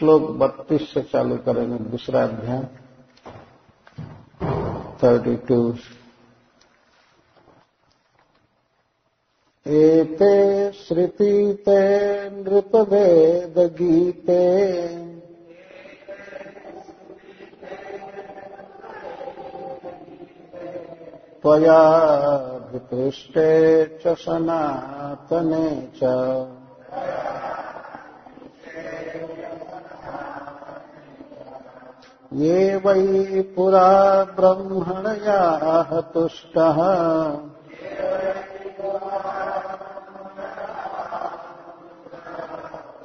श्लोक बत्तीस से चालू करेंगे, दूसरा अध्याय थर्टी टू एते श्रुतीते नृपवेदगीते त्वयाभिपृष्टे च सनातने च। ये वै पुरा ब्रह्मणयाः तुष्टः।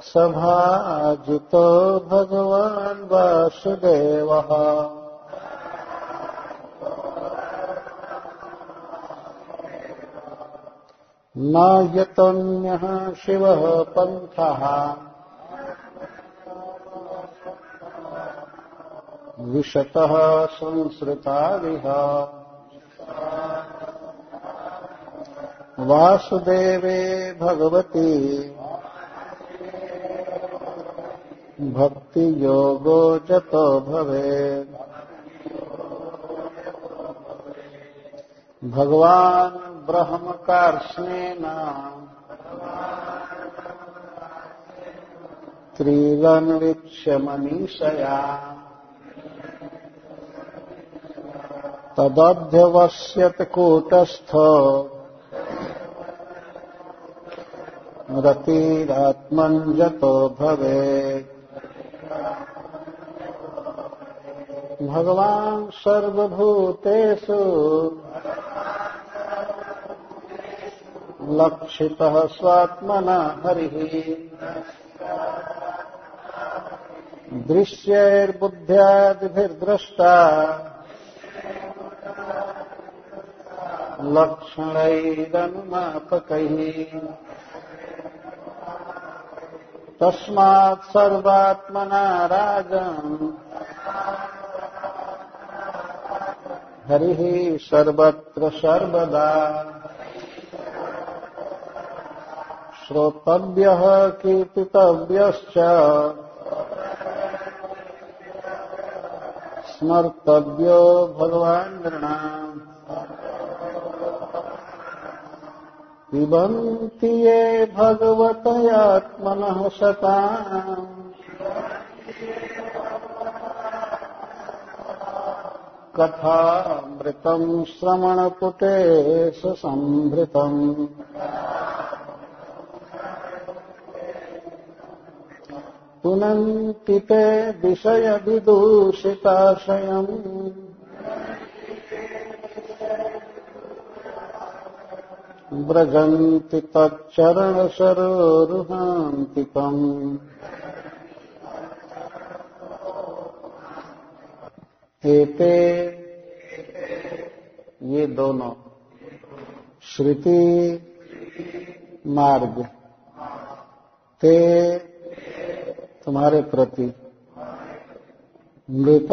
सभाजितो भगवान् वासुदेवः। न यतोऽन्यः शिवः पन्थः विशतः संसृताविह वासुदेवे भगवती। भक्तियोगो जतो भवेत्। भगवान् ब्रह्मकार्ष्णेन। त्रीलन्वीक्ष्य मनीषया तदध्यवस्यत कूटस्थ। रतिरात्मञ्जतो भवेत्। भगवान् सर्वभूतेषु लक्षितः स्वात्मना हरिः। दृश्यैर्बुद्ध्यादिभिर्द्रष्टा लक्षणैरनुमापकैः तस्मात् सर्वात्मना राजन् हरिः सर्वत्र सर्वदा। श्रोतव्यः कीर्तितव्यश्च। स्मर्तव्यो भगवान् नृणाम्। पिबन्ति ये भगवतयात्मनः सताम् कथामृतम् श्रवणपुटे संभृतम्। पुनन्ति ते विषयविदूषिताशयम्। व्रजन्ति तच्चरणसरोरुहान्तिकम् एते ये दोनों श्रुति मार्ग ते तुम्हारे प्रति मृत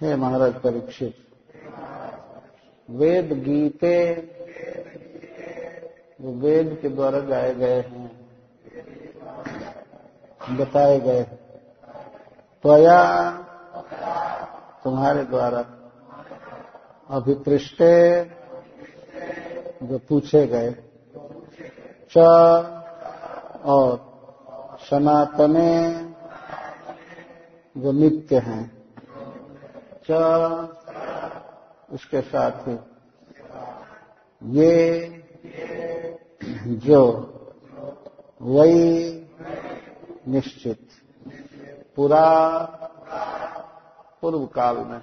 हे महाराज परीक्षित। वेद गीते जो वेद के द्वारा गाए गए हैं, बताए गए त्वया तुम्हारे द्वारा अभिपृष्टे जो पूछे गए, च और सनातने जो नित्य हैं, च उसके साथ ये जो वही निश्चित पुरा पूर्व काल में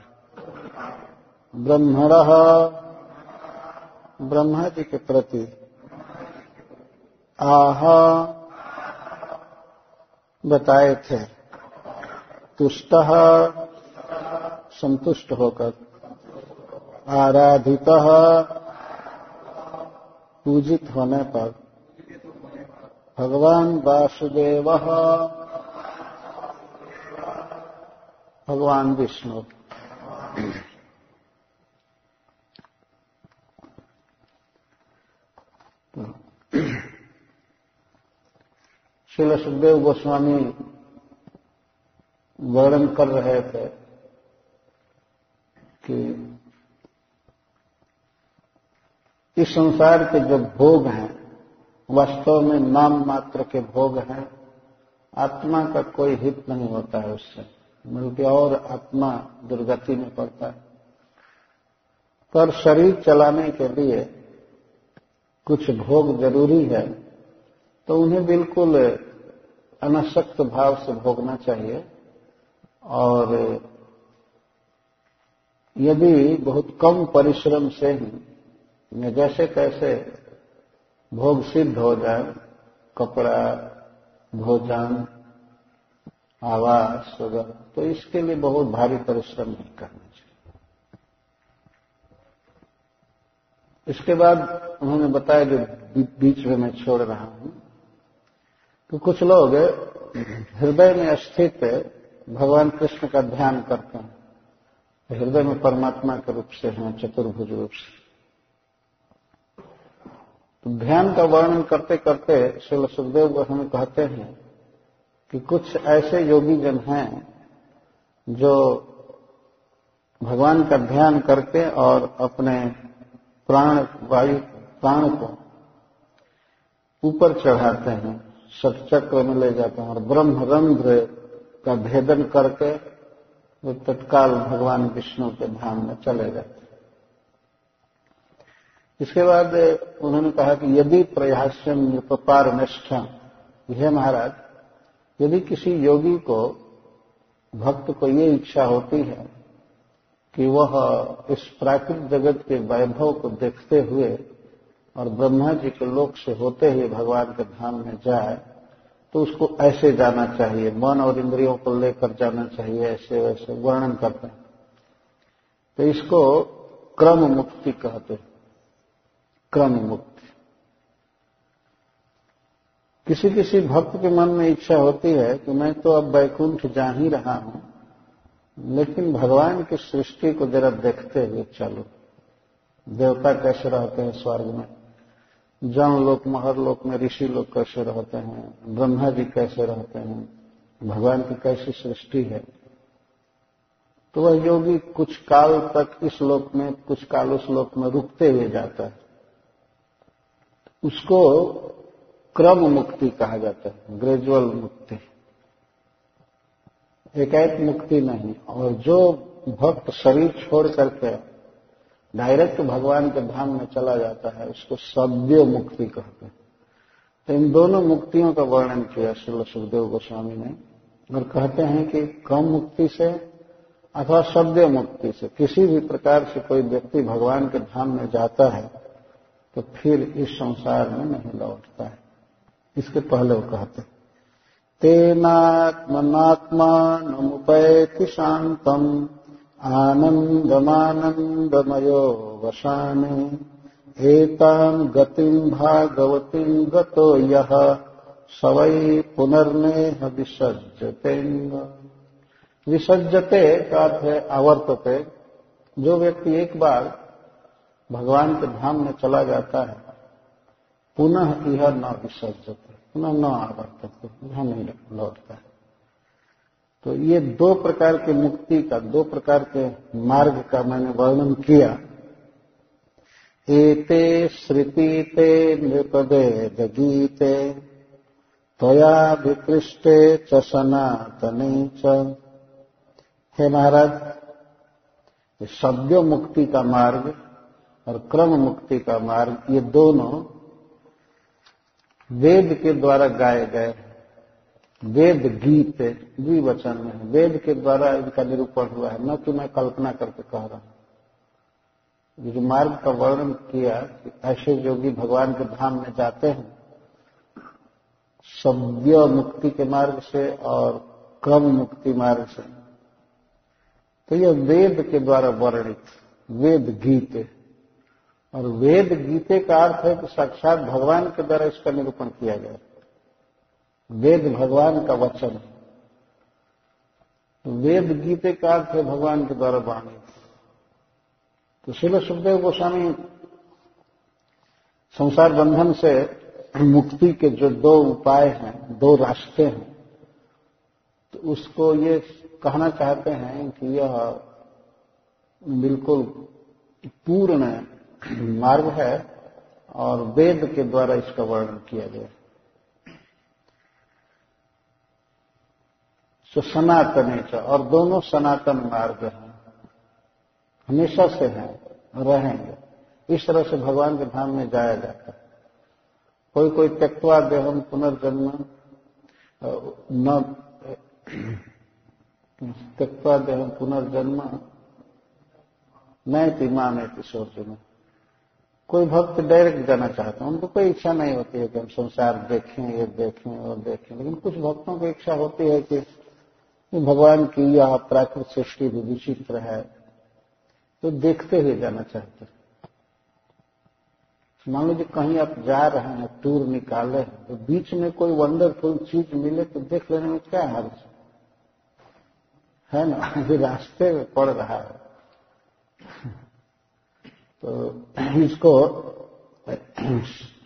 ब्रह्मण ब्रह्मा जी के प्रति आह बताए थे, तुष्ट संतुष्ट होकर। आराधित पूजित होने पर। भगवान वासुदेव, भगवान विष्णु। शिल सुखदेव गोस्वामी वर्णन कर रहे थे कि इस संसार के जो भोग हैं, वास्तव में नाम मात्र के भोग हैं, आत्मा का कोई हित नहीं होता है उससे। बल्कि और आत्मा दुर्गति में पड़ता है। पर शरीर चलाने के लिए कुछ भोग ज़रूरी है तो उन्हें बिल्कुल अनासक्त भाव से भोगना चाहिए। और यदि बहुत कम परिश्रम से ही जैसे कैसे भोग सिद्ध हो जाए, कपड़ा, भोजन, आवास वगैरह तो इसके लिए बहुत भारी परिश्रम नहीं करना चाहिए। इसके बाद उन्होंने बताया जो बीच में मैं छोड़ रहा हूँ। तो कुछ लोग हृदय में स्थित भगवान कृष्ण का ध्यान करते हैं। हृदय में परमात्मा के रूप से हैं, चतुर्भुज रूप से। तो ध्यान का वर्णन करते करते श्री सुखदेव हमें कहते हैं कि कुछ ऐसे योगी जन हैं जो भगवान का ध्यान करके और अपने प्राण वायु, प्राण को ऊपर चढ़ाते हैं सटचक्र में ले जाते हैं और ब्रह्मरंध्र का भेदन करके वो तत्काल भगवान विष्णु के धाम में चले जाते इसके बाद उन्होंने कहा कि यदि प्रयासम उपपार निष्ठा यह महाराज, यदि किसी योगी को भक्त को ये इच्छा होती है कि वह इस प्राकृतिक जगत के वैभव को देखते हुए और ब्रह्मा जी के लोक से होते हुए भगवान के धाम में जाए तो उसको ऐसे जाना चाहिए, मन और इंद्रियों को लेकर जाना चाहिए, ऐसे वैसे वर्णन करते हैं। तो इसको क्रम मुक्ति कहते हैं। क्रम मुक्ति किसी किसी भक्त के मन में इच्छा होती है कि मैं तो अब बैकुंठ जा ही रहा हूँ, लेकिन भगवान की सृष्टि को जरा देखते हुए चलो। देवता कैसे रहते हैं स्वर्ग में? जन लोक महर लोक में ऋषि लोग कैसे रहते हैं? ब्रह्मा जी कैसे रहते हैं? भगवान की कैसी सृष्टि है? तो वह योगी कुछ काल तक इस लोक में, कुछ काल उस लोक में रुकते हुए जाता है। उसको क्रम मुक्ति कहा जाता है, ग्रेजुअल मुक्ति। एकाएक मुक्ति नहीं, और जो भक्त शरीर छोड़ करके डायरेक्ट भगवान के धाम में चला जाता है, उसको सद्य मुक्ति कहते हैं। तो इन दोनों मुक्तियों का वर्णन किया श्री सुखदेव गोस्वामी ने, और कहते हैं कि कम मुक्ति से अथवा सद्य मुक्ति से किसी भी प्रकार से कोई व्यक्ति भगवान के धाम में जाता है तो फिर इस संसार में नहीं लौटता है। इसके पहले वो कहते तेनात्मनात्मा नमुपैति शांतम, आनन्दमानन्दमयो वशाने एताम् गतिम् भागवतीम् गतो यः, स पुनर्नेह विसर्जते। विसर्जते का अर्थ है आवर्तते। जो व्यक्ति एक बार भगवान के धाम में चला जाता है, पुनः यह न विसर्जते पुनः न आवर्तते यह नहीं लौटता है। तो ये दो प्रकार के मुक्ति का, दो प्रकार के मार्ग का मैंने वर्णन किया। एते श्रुति ते नृपवेद गीते, त्वया विकृष्टे च सनातने च। हे महाराज शब्द मुक्ति का मार्ग और क्रम मुक्ति का मार्ग, ये दोनों वेद के द्वारा गाए गए वेद गीत, द्विवचन में वेद के द्वारा इनका निरूपण हुआ है। न कि मैं कल्पना करके कह रहा हूँ। जो मार्ग का वर्णन किया कि ऐसे योगी भगवान के धाम में जाते हैं सभ्य मुक्ति के मार्ग से और क्रम मुक्ति मार्ग से। तो यह वेद के द्वारा वर्णित, वेद गीते। और वेद गीते का अर्थ है कि साक्षात भगवान के द्वारा इसका निरूपण किया गया वेद भगवान का वचन है। तो वेद गीते का अर्थ है भगवान के द्वारा वाणी। तो शिव सुखदेव गोस्वामी संसार बंधन से मुक्ति के जो दो उपाय हैं, दो रास्ते हैं तो उसको ये कहना चाहते हैं कि यह बिल्कुल पूर्ण मार्ग है और वेद के द्वारा इसका वर्णन किया गया। सो सनातन और दोनों सनातन मार्ग हैं। हमेशा से हैं रहेंगे। इस तरह से भगवान के धाम में जाया जाता है। कोई कोई त्यक्वा देहम पुनर्जन्म न त्यक्वा देहम पुनर्जन्म मैं तीमा में किशोर में कोई भक्त डायरेक्ट जाना चाहते हैं, उनको कोई इच्छा नहीं होती है कि हम संसार देखें, ये देखें और देखें। लेकिन कुछ भक्तों की इच्छा होती है कि भगवान की यह प्राकृत सृष्टि भी विचित्र है तो देखते हुए जाना चाहते हैं। मान लीजिए कहीं आप जा रहे हैं, टूर निकाले तो बीच में कोई वंडरफुल चीज़ मिले तो देख लेने में क्या हर्ज है? ना? अभी रास्ते में पड़ रहा है। तो इसको,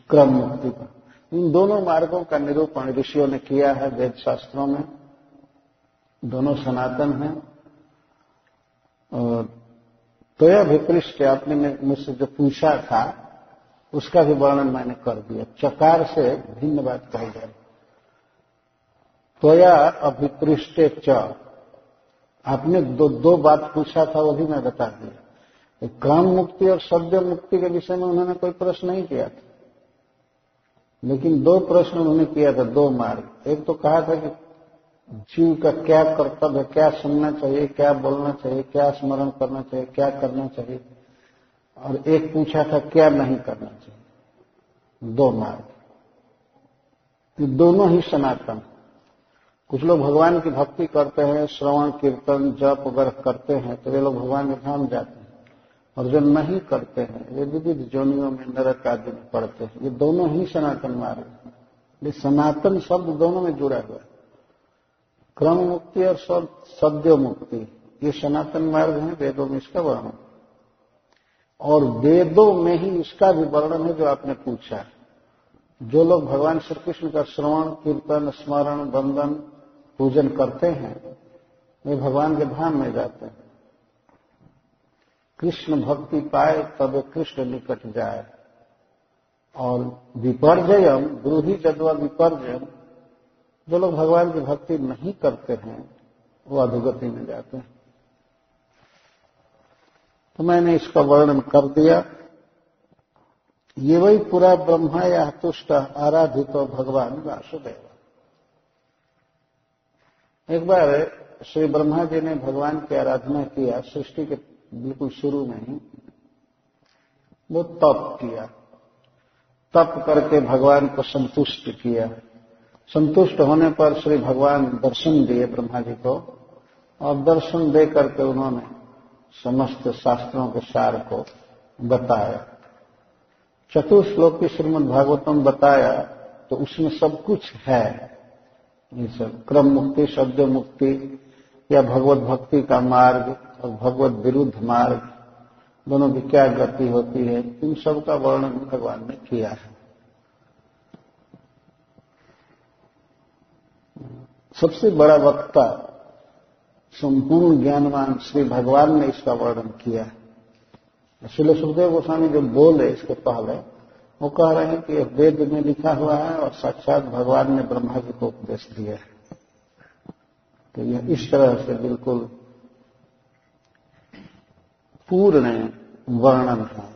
क्रम मुक्ति का इन दोनों मार्गों का निरूपण ऋषियों ने किया है वेद शास्त्रों में। दोनों सनातन हैं। और तो यह विपृष्ट आपने मुझसे जो पूछा था, उसका भी वर्णन मैंने कर दिया। चकार से भिन्न बात कही जाए त्वया अभिपृष्ट च। आपने दो दो बात पूछा था, वो भी मैं बता दिया। क्रम मुक्ति और शब्द मुक्ति के विषय में उन्होंने कोई प्रश्न नहीं किया था। लेकिन दो प्रश्न उन्होंने किया था, दो मार्ग। एक तो कहा था कि जीव का क्या कर्तव्य है, क्या सुनना चाहिए, क्या बोलना चाहिए, क्या स्मरण करना चाहिए, क्या करना चाहिए? और एक पूछा था, क्या नहीं करना चाहिए? दो मार्ग। ये दोनों ही सनातन। कुछ लोग भगवान की भक्ति करते हैं, श्रवण, कीर्तन, जप, वगैरह करते हैं तो वे लोग भगवान के धाम जाते हैं। और जो नहीं करते हैं। वे विविध जोनियों में नरक आदि में पड़ते हैं। ये दोनों ही सनातन मार्ग ये सनातन शब्द दोनों में जुड़ा हुआ है। क्रम मुक्ति और सद्य मुक्ति, ये सनातन मार्ग है, वेदों में इसका वर्णन और वेदों में ही इसका भी वर्णन है जो आपने पूछा जो लोग भगवान श्री कृष्ण का श्रवण, कीर्तन, स्मरण बंदन पूजन करते हैं, वे भगवान के धाम में जाते हैं। कृष्ण भक्ति पाए, तब कृष्ण निकट जाए। और विपर्जयम द्रोही जदवा विपर्जयम जो लोग भगवान की भक्ति नहीं करते हैं, वो अधोगति में जाते हैं। तो मैंने इसका वर्णन कर दिया। ये वही पूरा ब्रह्मा या तुष्ट आराधित भगवान वासुदेव। एक बार श्री ब्रह्मा जी ने भगवान की आराधना किया, सृष्टि के बिल्कुल शुरू में ही, वो तप किया। तप करके भगवान को संतुष्ट किया। संतुष्ट होने पर श्री भगवान दर्शन दिए ब्रह्मा जी को, और दर्शन दे करके उन्होंने समस्त शास्त्रों के सार को बताया। चतुर्श्लोक की श्रीमद भागवतम बताया तो उसमें सब कुछ है। ये सब क्रम मुक्ति, शब्द मुक्ति, या भगवत भक्ति का मार्ग और भगवत विरुद्ध मार्ग, दोनों की क्या गति होती है, इन सब का वर्णन भगवान ने किया है। सबसे बड़ा वक्ता, संपूर्ण ज्ञानवान श्री भगवान ने इसका वर्णन किया है। इसलिए सुखदेव गोस्वामी जो बोल बोले इसके पहले, वो कह रहे हैं कि वेद में लिखा हुआ है और साक्षात भगवान ने ब्रह्मा जी को उपदेश दिया है। तो यह इस तरह से बिल्कुल पूर्ण वर्णन है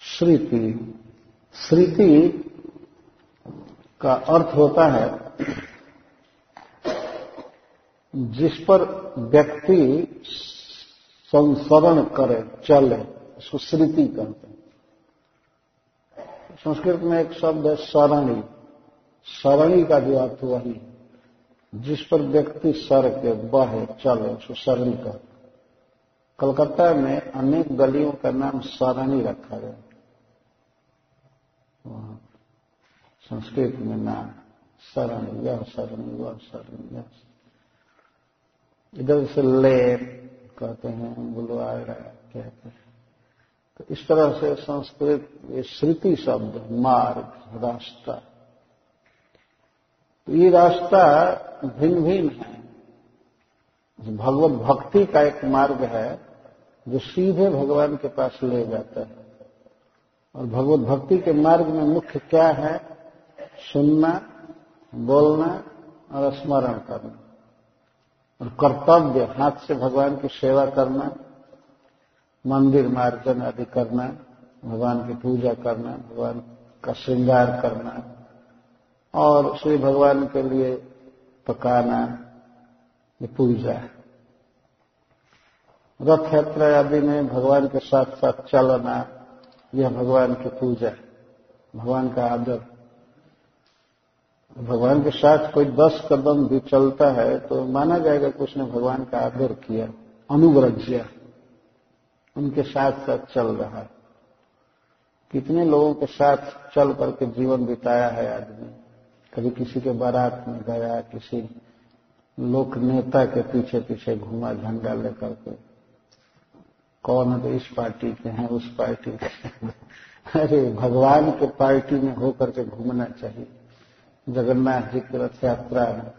श्रुति श्रुति का अर्थ होता है, जिस पर व्यक्ति संसरण करे, चले, उसको श्रुति कहते हैं। संस्कृत में एक शब्द है सरणी। सरणी का भी अर्थ वही जिस पर व्यक्ति सर के बहे, चले, उसको सरणी कहते कलकत्ता में अनेक गलियों का नाम सरणी रखा गया। संस्कृत में नाम शरण यह शरण वह शरण यह इधर से लेन कहते हैं बुलवाड़ा कहते हैं। तो इस तरह से संस्कृत ये श्रुति शब्द, मार्ग, रास्ता। तो ये रास्ता भिन्न भिन्न है। भगवत भक्ति का एक मार्ग है, जो सीधे भगवान के पास ले जाता है। और भगवत भक्ति के मार्ग में मुख्य क्या है? सुनना, बोलना और स्मरण करना। और कर्तव्य, हाथ से भगवान की सेवा करना, मंदिर मार्जन आदि करना, भगवान की पूजा करना, भगवान का श्रृंगार करना, और श्री भगवान के लिए पकाना ये पूजा है। रथ यात्रा आदि में भगवान के साथ साथ चलना, यह भगवान की पूजा है। भगवान का आदर। भगवान के साथ कोई दस कदम भी चलता है तो माना जाएगा कि उसने भगवान का आदर किया अनुग्रज्या उनके साथ साथ चल रहा है। कितने लोगों के साथ चल करके जीवन बिताया है आदमी? कभी किसी के बारात में गया, किसी लोक नेता के पीछे पीछे घूमा झंडा लेकर के। कौन है तो इस पार्टी के हैं, उस पार्टी के अरे, भगवान के पार्टी में होकर के घूमना चाहिए। जगन्नाथ जी की रथ यात्रा में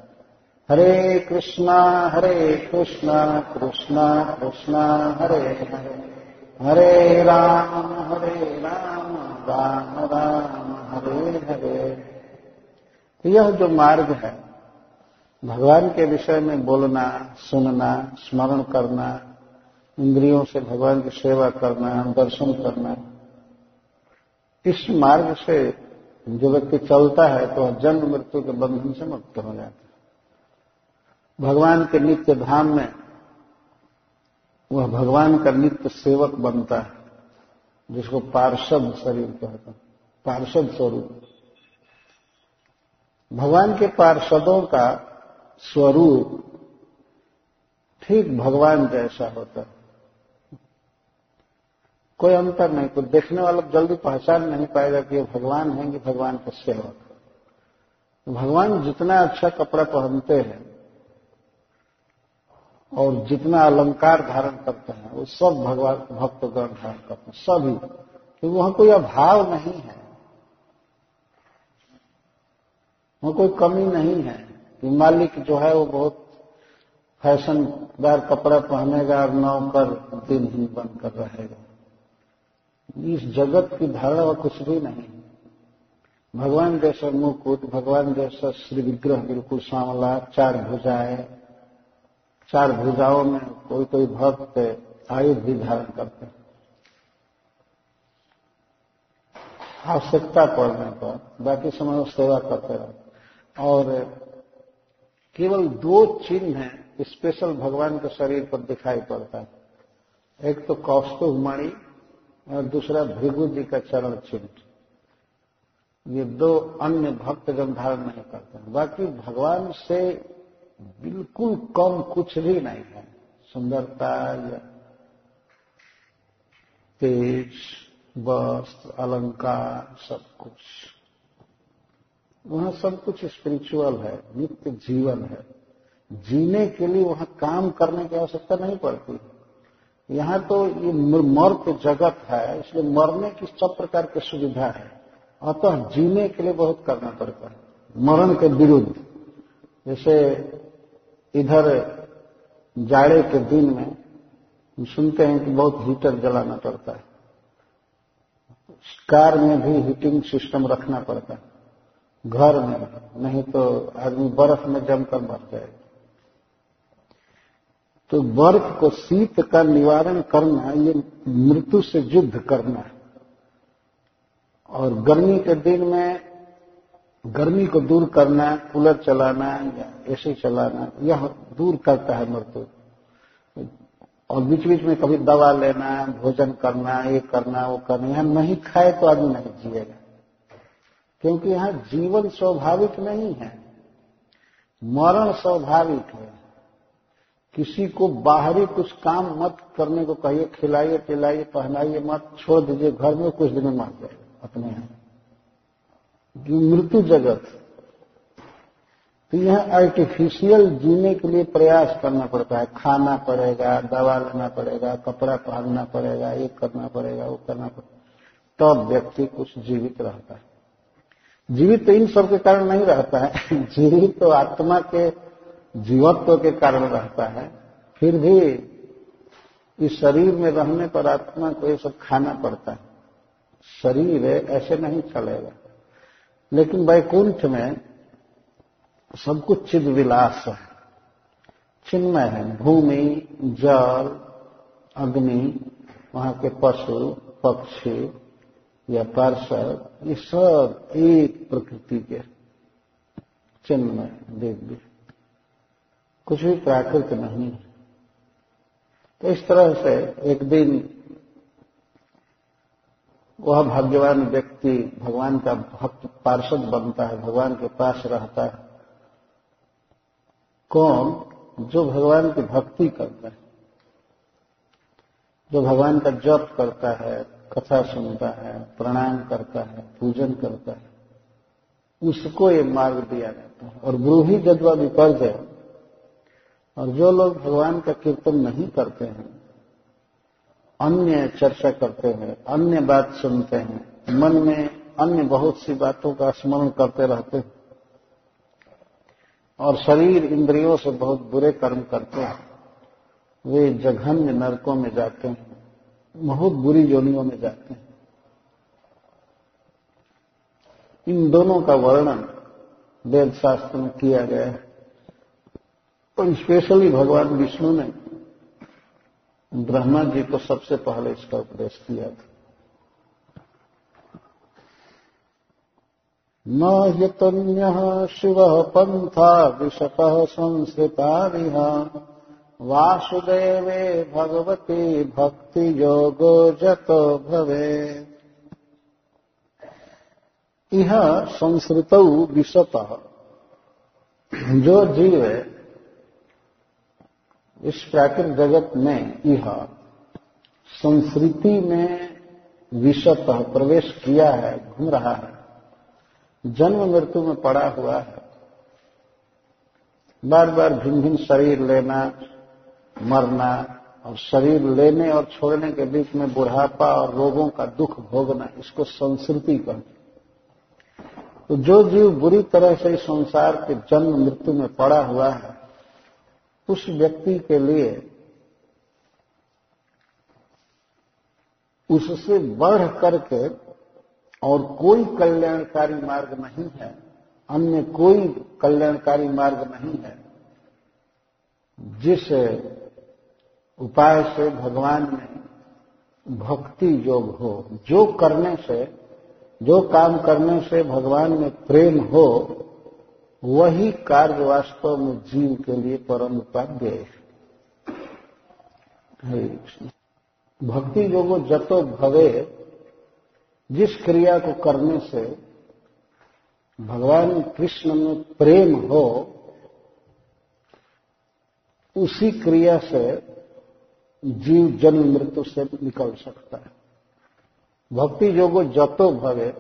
हरे कृष्णा हरे कृष्णा कृष्णा कृष्णा, हरे हरे। हरे राम हरे राम राम राम, हरे हरे। तो यह जो मार्ग है भगवान के विषय में बोलना, सुनना, स्मरण करना, इंद्रियों से भगवान की सेवा करना, दर्शन करना, इस मार्ग से जो व्यक्ति चलता है तो जन्म मृत्यु के बंधन से मुक्त हो जाता है। भगवान के नित्य धाम में वह भगवान का नित्य सेवक बनता है, जिसको पार्षद शरीर कहते हैं, पार्षद स्वरूप। भगवान के पार्षदों का स्वरूप, ठीक भगवान जैसा होता। है कोई अंतर नहीं, कोई देखने वाला जल्दी पहचान नहीं पाएगा कि ये भगवान हैं कि भगवान के सेवक भगवान जितना अच्छा कपड़ा पहनते हैं और जितना अलंकार धारण करते हैं, वो सब भगवान भक्तगण धारण करते हैं, सभी। क्योंकि वहाँ कोई अभाव नहीं है। वहाँ कोई कमी नहीं है। कि मालिक जो है वो बहुत फैशनदार कपड़ा पहनेगा और नौकर दिन ही बनकर रहेगा। इस जगत की धारणा कुछ भी नहीं। भगवान जैसा मुकुट, भगवान जैसा श्री विग्रह बिल्कुल सांवला चार भुजाएँ चार भुजाओं में कोई कोई भक्त आयुध भी धारण करते आवश्यकता पड़ने पर, बाकी समय सेवा करते रहते और केवल दो चिन्ह हैं स्पेशल भगवान के शरीर पर दिखाई पड़ता है। एक तो कौस्तुभ मणि और दूसरा भृगु जी का चरण चिन्ह। ये दो अन्य भक्त जन धारण नहीं करते बाकी भगवान से बिल्कुल कम कुछ भी नहीं है। सुंदरता या तेज, वस्त्र, अलंकार, सब कुछ। वहाँ सब कुछ स्पिरिचुअल है, नित्य जीवन है। जीने के लिए वहाँ काम करने की आवश्यकता नहीं पड़ती। यहाँ तो ये मर्त जगत है, इसलिए मरने की सब प्रकार की सुविधा है। अतः जीने के लिए बहुत करना पड़ता है। मरण के विरुद्ध, जैसे इधर जाड़े के दिन में हम सुनते हैं कि बहुत हीटर जलाना पड़ता है। कार में भी हीटिंग सिस्टम रखना पड़ता है। घर में, नहीं तो आदमी बर्फ़ में जमकर मर जाएगा तो बर्फ़ को शीत का निवारण करना, ये मृत्यु से युद्ध करना है। और गर्मी के दिन में गर्मी को दूर करना, कूलर चलाना या एसी चलाना, यह दूर करता है मृत्यु। और बीच बीच में कभी दवा लेना, भोजन करना, ये करना, वो करना, यहाँ नहीं खाए तो आदमी नहीं जिएगा। क्योंकि यहाँ जीवन स्वाभाविक नहीं है, मरण स्वाभाविक है। किसी को बाहरी कुछ काम मत करने को कहिए, खिलाइए, पिलाइए, पहनाइए मत, छोड़ दीजिए, घर में कुछ दिन मर जाए अपने यहाँ। मृत्यु जगत तो यह आर्टिफिशियल जीने के लिए प्रयास करना पड़ता है। खाना पड़ेगा, दवा लेना पड़ेगा, कपड़ा पहनना पड़ेगा, ये करना पड़ेगा, वो करना पड़ेगा। तब तो व्यक्ति कुछ जीवित रहता है। जीवित तो इन सब के कारण नहीं रहता है। जीवित तो आत्मा के जीवत्व के कारण रहता है। फिर भी इस शरीर में रहने पर आत्मा को ये सब खाना पड़ता है। शरीर ऐसे नहीं चलेगा। लेकिन वैकुंठ में सब कुछ चिद विलास है। चिन्मय है। भूमि, जल, अग्नि, वहाँ के पशु, पक्षी या पार्षद ये सब एक प्रकृति के चिन्ह में देख दिव्य कुछ भी प्राकृत नहीं तो इस तरह से एक दिन वह भाग्यवान व्यक्ति भगवान का भक्त पार्षद बनता है, भगवान के पास रहता है। कौन? जो भगवान की भक्ति करता है। जो भगवान का जप करता है कथा सुनता है, प्रणाम करता है, पूजन करता है, उसको ये मार्ग दिया जाता है। और ब्रूही जदवा विपर्जय और जो लोग भगवान का कीर्तन नहीं करते हैं, अन्य चर्चा करते हैं, अन्य बात सुनते हैं, मन में अन्य बहुत सी बातों का स्मरण करते रहते हैं, और शरीर इंद्रियों से बहुत बुरे कर्म करते हैं, वे जघन्य नरकों में जाते हैं। बहुत बुरी योनियों में जाते हैं। इन दोनों का वर्णन वेद शास्त्र में किया गया है। तो स्पेशली भगवान विष्णु ने ब्रह्मा जी को सबसे पहले इसका उपदेश किया था। न यतन्य शिव पंथा विशत संस्कृता वासुदेवे भगवती भक्ति योगो जत भवे यह संस्कृत विशत। जो जीव इस प्राकृत जगत में यह संस्कृति में विशत प्रवेश किया है, घूम रहा है। जन्म मृत्यु में पड़ा हुआ है। बार बार भिन्न भिन्न शरीर लेना मरना और शरीर लेने और छोड़ने के बीच में बुढ़ापा और रोगों का दुख भोगना, इसको संस्कृति कहते तो जो जीव बुरी तरह से संसार के जन्म मृत्यु में पड़ा हुआ है, उस व्यक्ति के लिए उससे बढ़ करके और कोई कल्याणकारी मार्ग नहीं है, अन्य कोई कल्याणकारी मार्ग नहीं है, जिस उपाय से भगवान में भक्ति योग हो, जो करने से, जो काम करने से भगवान में प्रेम हो, वही कार्य वास्तव में जीव के लिए परम उपाध्य है। भक्ति योगो जतो भवे, जिस क्रिया को करने से भगवान कृष्ण में प्रेम हो, उसी क्रिया से जीव जन्म मृत्यु से निकल सकता है। भक्ति योगो जतो भवे।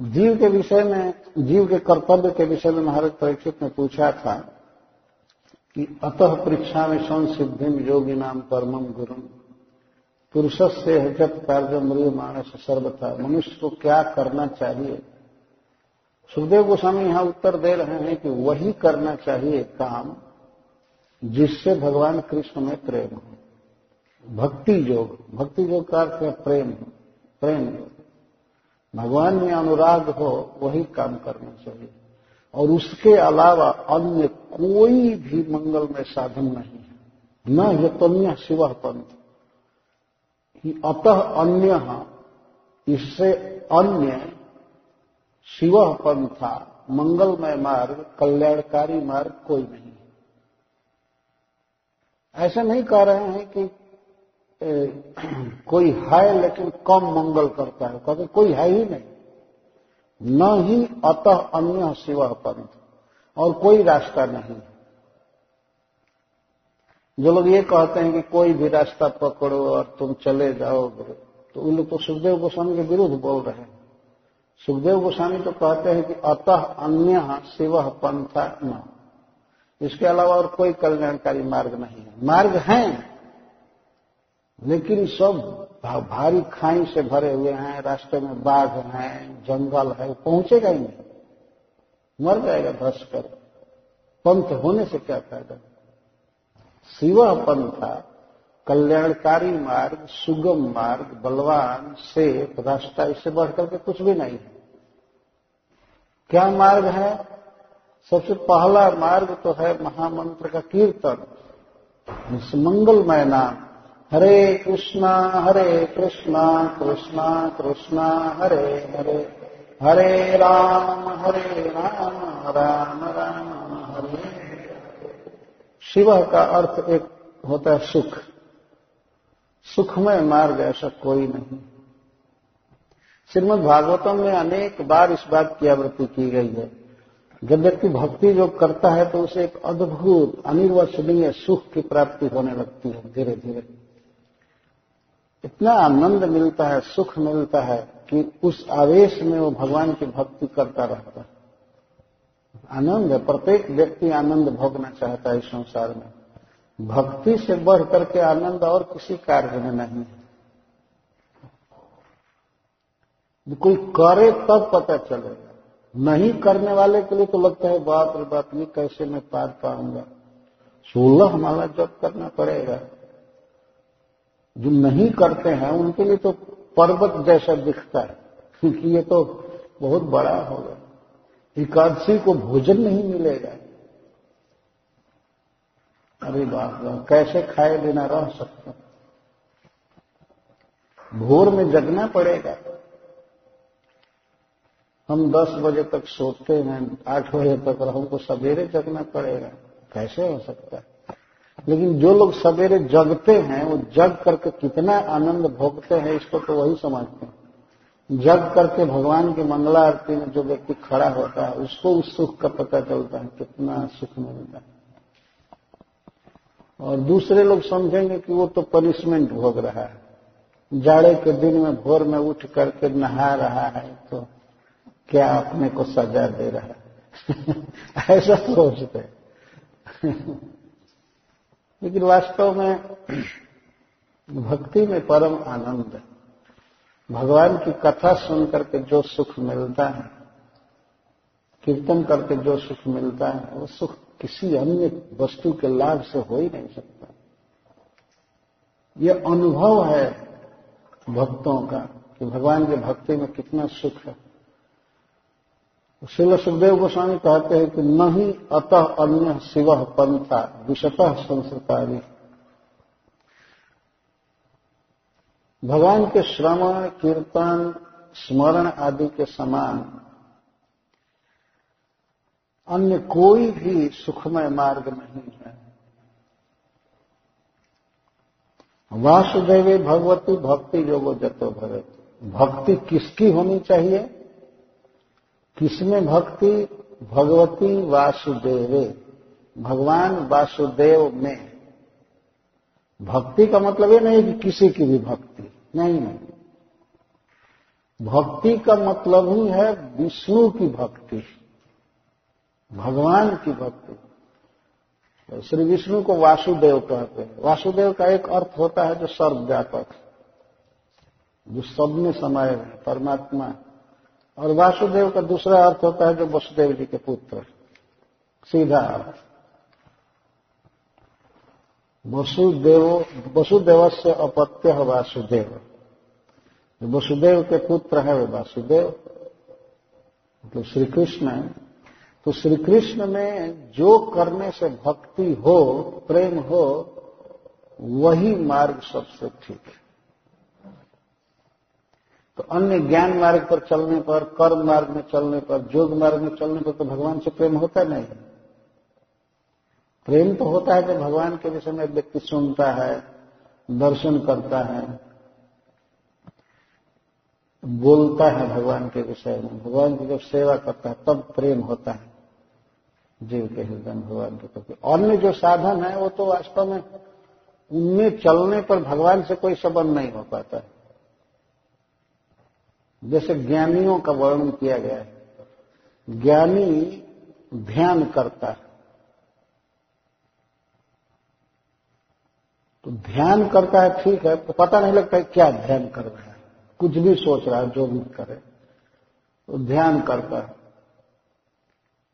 जीव के विषय में, जीव के कर्तव्य के विषय में महाराज परीक्षित ने पूछा था कि अतः परीक्षा में संसिद्धि योगी नाम परमम गुरु। पुरुष से जब कार्य मृग मानस सर्वथा। मनुष्य को क्या करना चाहिए? सुखदेव गोस्वामी यहाँ उत्तर दे रहे हैं कि वही करना चाहिए काम। जिससे भगवान कृष्ण में प्रेम हो। भक्ति योग भक्ति योग का अर्थ है प्रेम प्रेम भगवान में अनुराग हो, वही काम करना चाहिए। और उसके अलावा अन्य कोई भी मंगल में साधन नहीं है। न यतन्य शिव पंथ अतः अन्य, इससे अन्य शिव पंथा मंगलमय मार्ग, कल्याणकारी मार्ग कोई नहीं। ऐसा नहीं कह रहे हैं कि ए, कोई है लेकिन कम मंगल करता है। कहते कोई है ही नहीं। न ही अतः अन्य शिव पंथ और कोई रास्ता नहीं। जो लोग ये कहते हैं कि कोई भी रास्ता पकड़ो और तुम चले जाओगे तो उन लोग तो सुखदेव गोस्वामी के विरुद्ध बोल रहे हैं। सुखदेव गोस्वामी तो कहते हैं कि अतः अन्य शिव पंथ न। इसके अलावा और कोई कल्याणकारी मार्ग नहीं है। मार्ग हैं, लेकिन सब भारी खाई से भरे हुए हैं, रास्ते में बाघ हैं, जंगल है, पहुंचेगा ही नहीं। मर जाएगा धस कर पंथ होने से क्या फ़ायदा? शिव पंथा कल्याणकारी मार्ग, सुगम मार्ग, बलवान से रास्ता, इससे बढ़कर के कुछ भी नहीं है। क्या मार्ग है? सबसे पहला मार्ग तो है महामंत्र का कीर्तन। इस मंगलमय नाम हरे कृष्णा हरे कृष्णा कृष्णा कृष्णा, हरे हरे। हरे राम हरे राम राम राम, हरे। शिव का अर्थ एक होता है सुख। सुखमय मार्ग ऐसा कोई नहीं। श्रीमद भागवतम में अनेक बार इस बात की आवृत्ति की गई है। जब व्यक्ति भक्ति जो करता है तो उसे एक अद्भुत, अनिर्वचनीय सुख की प्राप्ति होने लगती है धीरे धीरे इतना आनंद मिलता है, सुख मिलता है कि उस आवेश में वो भगवान की भक्ति करता रहता है। आनंद है, प्रत्येक व्यक्ति आनंद भोगना चाहता है इस संसार में। भक्ति से बढ़ करके आनंद और किसी कार्य में नहीं है। कोई करे तब पता चलेगा। नहीं करने वाले के लिए तो लगता है बात रे बात ये कैसे मैं पार पाऊँगा? सोलह माला जब करना पड़ेगा, जो नहीं करते हैं, उनके लिए तो पर्वत जैसा दिखता है, क्योंकि ये तो बहुत बड़ा होगा। एकादशी को भोजन नहीं मिलेगा। अरे बाप कैसे खाए बिना रह सकते? भोर में जगना पड़ेगा। हम 10 बजे तक सोते हैं 8 बजे तक और हमको सवेरे जगना पड़ेगा। कैसे हो सकता है? लेकिन जो लोग सवेरे जगते हैं, वो जग करके कितना आनंद भोगते हैं, इसको तो वही समझते हैं। जग करके भगवान की मंगला आरती में जो व्यक्ति खड़ा होता है, उसको उस सुख का पता चलता है, कितना सुख मिलता है। और दूसरे लोग समझेंगे कि वो तो पनिशमेंट भोग रहा है। जाड़े के दिन में भोर में उठ करके नहा रहा है तो क्या अपने को सजा दे रहा है? ऐसा सोचते लेकिन वास्तव में भक्ति में परम आनंद है। भगवान की कथा सुन करके जो सुख मिलता है, कीर्तन करके जो सुख मिलता है, वो सुख किसी अन्य वस्तु के लाभ से हो ही नहीं सकता। ये अनुभव है भक्तों का कि भगवान की भक्ति में कितना सुख है। शिल सुखदेव गोस्वामी कहते हैं कि न ही अतः अन्य शिव पंथा विषतः संस्कृतारी भगवान के श्रवण कीर्तन, स्मरण आदि के समान अन्य कोई भी सुखमय मार्ग नहीं है। वासुदेवे भगवती भक्ति योगो जतो भगत भक्ति किसकी होनी चाहिए? किसमें भक्ति? भगवती वासुदेवे। भगवान वासुदेव में। भक्ति का मतलब ये नहीं कि किसी की भी भक्ति। नहीं नहीं। भक्ति का मतलब ही है विष्णु की भक्ति। भगवान की भक्ति। तो श्री विष्णु को वासुदेव कहते हैं। वासुदेव का एक अर्थ होता है जो सर्वव्यापक। जो सब में समाये परमात्मा। और वासुदेव का दूसरा अर्थ होता है जो वसुदेव जी के पुत्र। सीधा अर्थ। वसुदेव वसुदेव से अपत्य है वासुदेव। जो वसुदेव के पुत्र है, वे वासुदेव। मतलब श्री कृष्ण तो श्री कृष्ण में जो करने से भक्ति हो, प्रेम हो, वही मार्ग सबसे ठीक है। तो अन्य ज्ञान मार्ग पर चलने पर, कर्म मार्ग में चलने पर योग मार्ग में चलने पर तो भगवान से प्रेम होता नहीं प्रेम तो होता है जब भगवान के विषय में व्यक्ति सुनता है, दर्शन करता है, बोलता है भगवान के विषय में। भगवान की जब सेवा करता है, तब प्रेम होता है। जीव के हृदय में भगवान के प्रति। अन्य जो साधन है, वो तो वास्तव में उनमें चलने पर भगवान से कोई संबंध नहीं हो पाता है। जैसे ज्ञानियों का वर्णन किया गया है। ज्ञानी ध्यान करता है। तो ध्यान करता है, ठीक है तो पता नहीं लगता है क्या ध्यान कर रहा है। कुछ भी सोच रहा है, जो भी करे तो ध्यान करता है।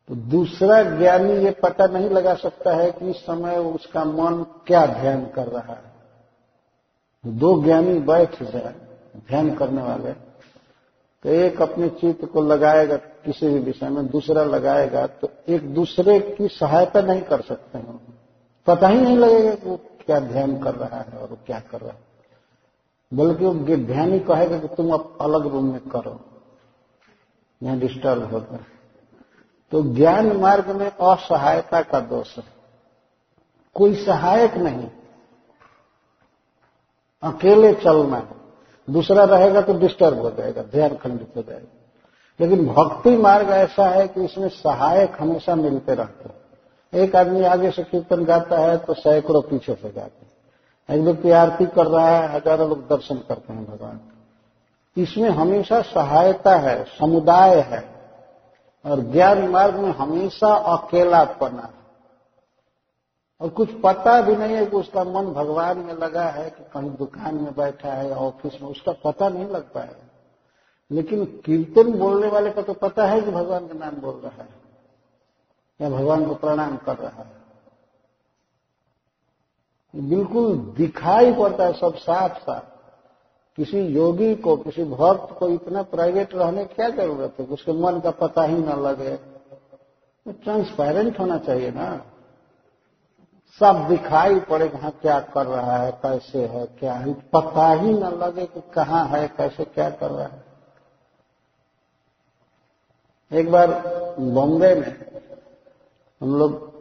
तो दूसरा ज्ञानी ये पता नहीं लगा सकता है कि इस समय उसका मन क्या ध्यान कर रहा है। तो दो ज्ञानी बैठ जाए, ध्यान करने वाले। तो एक अपने चित्त को लगाएगा किसी भी विषय में, दूसरा लगाएगा तो एक दूसरे की सहायता नहीं कर सकते हैं। पता ही नहीं लगेगा कि वो क्या ध्यान कर रहा है और वो क्या कर रहा है। बल्कि वो ध्यान ही कहेगा कि तुम अब अलग रूम में करो। यहाँ डिस्टर्ब होता है तो ज्ञान मार्ग में असहायता का दोष है। कोई सहायक नहीं। अकेले चलना दूसरा रहेगा तो डिस्टर्ब हो जाएगा, ध्यान खंडित हो जाएगा। लेकिन भक्ति मार्ग ऐसा है कि इसमें सहायक हमेशा मिलते रहते हैं। एक आदमी आगे से कीर्तन गाता है तो सैकड़ों पीछे से गाते हैं। एक व्यक्ति आरती कर रहा है, हज़ारों लोग दर्शन करते हैं भगवान इसमें हमेशा सहायता है, समुदाय है। और ज्ञान मार्ग में हमेशा अकेलापना और कुछ पता भी नहीं है कि उसका मन भगवान में लगा है कि कहीं दुकान में बैठा है, ऑफ़िस में, उसका पता नहीं लग पाएगा लेकिन कीर्तन बोलने वाले का तो पता है कि भगवान का नाम बोल रहा है, या भगवान को प्रणाम कर रहा है। बिल्कुल दिखाई पड़ता है सब साफ़ साफ़ किसी योगी को, किसी भक्त को इतना प्राइवेट रहने क्या ज़रूरत है उसके मन का पता ही न लगे? तो ट्रांसपेरेंट होना चाहिए ना। सब दिखाई पड़े हाँ क्या कर रहा है, कैसे है, क्या है। पता ही न लगे कि कहाँ है, कैसे क्या कर रहा है। एक बार बॉम्बे में हम लोग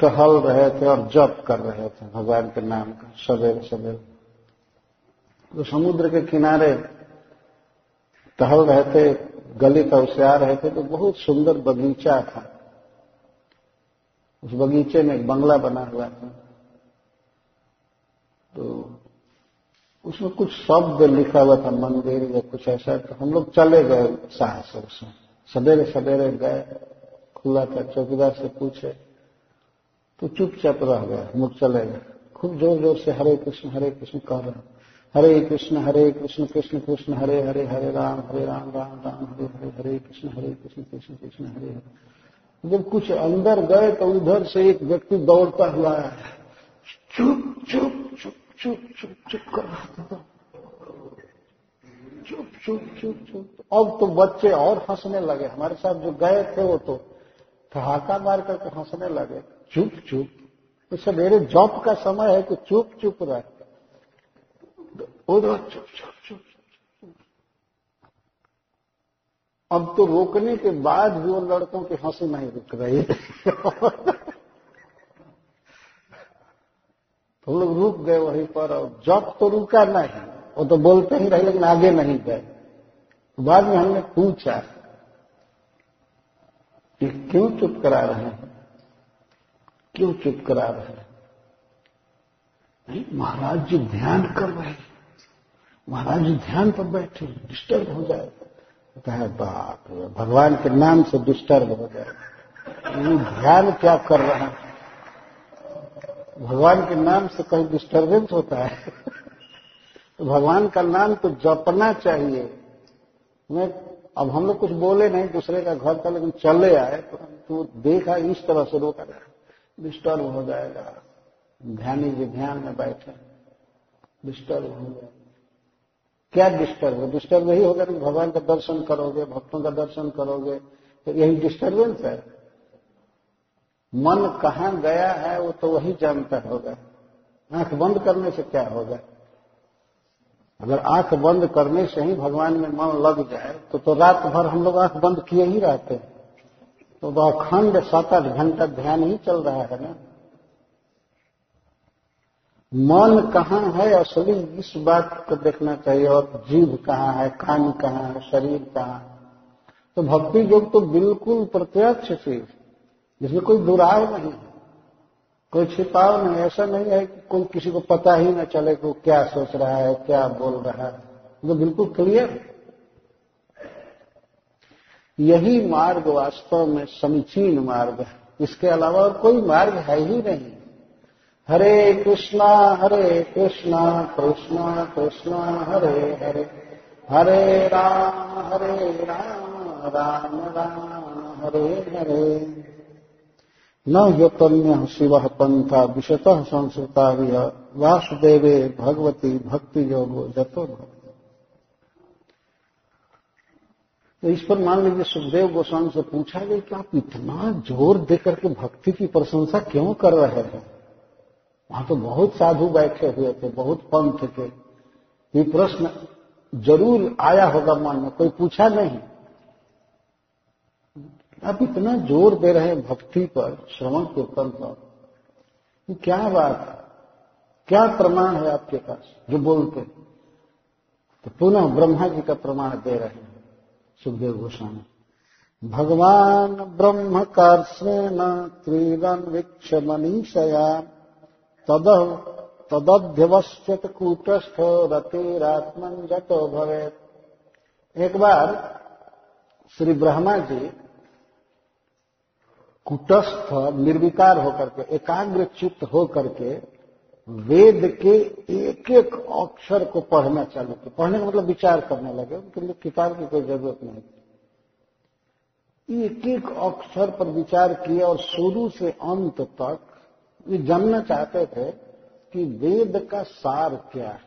टहल रहे थे और जप कर रहे थे, भगवान के नाम का, सवेरे सवेरे। तो समुद्र के किनारे टहल रहे थे, गली का उसे आ रहे थे तो बहुत सुंदर बगीचा था। उस बगीचे में एक बंगला बना हुआ था। तो उसमें कुछ शब्द लिखा हुआ था, मंदिर या कुछ ऐसा। तो हम लोग चले गए साहस उसमें। सवेरे सवेरे गए, खुला था, चौकीदार से पूछे। तो चुपचाप रह गए, हम लोग चले गए। खूब ज़ोर ज़ोर से हरे कृष्ण हरे कृष्ण कह रहे हरे कृष्ण हरे कृष्ण कृष्ण कृष्ण, हरे हरे हरे राम हरे राम राम राम, हरे हरे हरे कृष्ण हरे कृष्ण कृष्ण कृष्ण, हरे हरे। जब कुछ अंदर गए तो उधर से एक व्यक्ति दौड़ता हुआ है चुप चुप चुप चुप चुप चुप कर रहा था। चुप चुप चुप चुप। अब तो बच्चे और हंसने लगे। हमारे साथ जो गए थे वो तो ठहाका मार करके हंसने लगे। चुप चुप। तो सवेरे जॉब का समय है कि चुप चुप रहे। उधर चुप चुप चुप। अब तो रोकने के बाद भी वो लड़कों की हँसी नहीं रुक रही तो लोग रुक गए वहीं पर, और जब तो रुका नहीं, वो तो बोलते ही रहे, लेकिन आगे नहीं गए। तो बाद में हमने पूछा कि क्यों चुप करा रहे हैं? क्यों चुप करा रहे हैं? महाराज जी ध्यान कर रहे महाराज जी ध्यान पर बैठे, डिस्टर्ब हो जाए। कहता है, बाप भगवान के नाम से डिस्टर्ब हो जाए ये ध्यान क्या कर रहा है? भगवान के नाम से कहीं डिस्टर्बेंस होता है? तो भगवान का नाम तो जपना चाहिए। मैं, अब हम लोग कुछ बोले नहीं, दूसरे का घर था, लेकिन चले आए तो तो देखा इस तरह से रोका डिस्टर्ब हो जाएगा। ध्यानी जी ध्यान में बैठे। डिस्टर्ब हो जाएगा क्या डिस्टर्ब है डिस्टर्ब यही होगा कि भगवान का दर्शन करोगे, भक्तों का दर्शन करोगे तो यही डिस्टर्बेंस है। मन कहाँ गया है, वो तो वही जानता होगा। आँख बंद करने से क्या होगा? अगर आँख बंद करने से ही भगवान में मन लग जाए तो तो रात भर हम लोग आँख बंद किए ही रहते हैं। तो अखंड सात आठ घंटा ध्यान ही चल रहा है ना। मन कहाँ है असली? इस बात को देखना चाहिए, और जीव कहाँ है, कान कहाँ है, शरीर कहाँ है? तो भक्ति योग तो बिल्कुल प्रत्यक्ष चीज़, जिसमें कोई दुराव नहीं है, कोई छिपाव नहीं ऐसा नहीं है कि कोई किसी को पता ही ना चले कि क्या सोच रहा है, क्या बोल रहा है। वो तो बिल्कुल क्लियर यही मार्ग वास्तव में समीचीन मार्ग है। इसके अलावा और कोई मार्ग है ही नहीं। हरे कृष्णा हरे कृष्णा कृष्णा कृष्णा, हरे हरे। हरे राम हरे राम राम राम, हरे हरे। न योतन्य शिव पंथा विशत संस्कृता वासुदेवे भगवती भक्ति योगो जतो तो इस पर मान लीजिए सुखदेव गोस्वामी से पूछा गया कि आप इतना ज़ोर देकर के भक्ति की प्रशंसा क्यों कर रहे हैं? वहाँ तो बहुत साधु बैठे हुए थे, बहुत पंथ थे। ये प्रश्न ज़रूर आया होगा मन में, कोई पूछा नहीं। आप इतना ज़ोर दे रहे हैं भक्ति पर, श्रवण कीर्तन पर क्या बात है? क्या प्रमाण है आपके पास, जो बोलते तो पुनः ब्रह्मा जी का प्रमाण दे रहे हैं, सुखदेव गोस्वामी। भगवान ब्रह्म कार्षेण त्रीरन वीक्ष मनीषया तद तदध्यवश्यत कूटस्थ रतिरात्मन जतो भवे एक बार श्री ब्रह्मा जी कुटस्थ निर्विकार होकर के एकाग्र चित्त होकर के वेद के एक एक अक्षर को पढ़ना चालू किया। पढ़ने का मतलब विचार करने लगे, उनके लिए किताब की कोई ज़रूरत नहीं एक एक अक्षर पर विचार किया और शुरू से अंत तक ये जानना चाहते थे कि वेद का सार क्या है।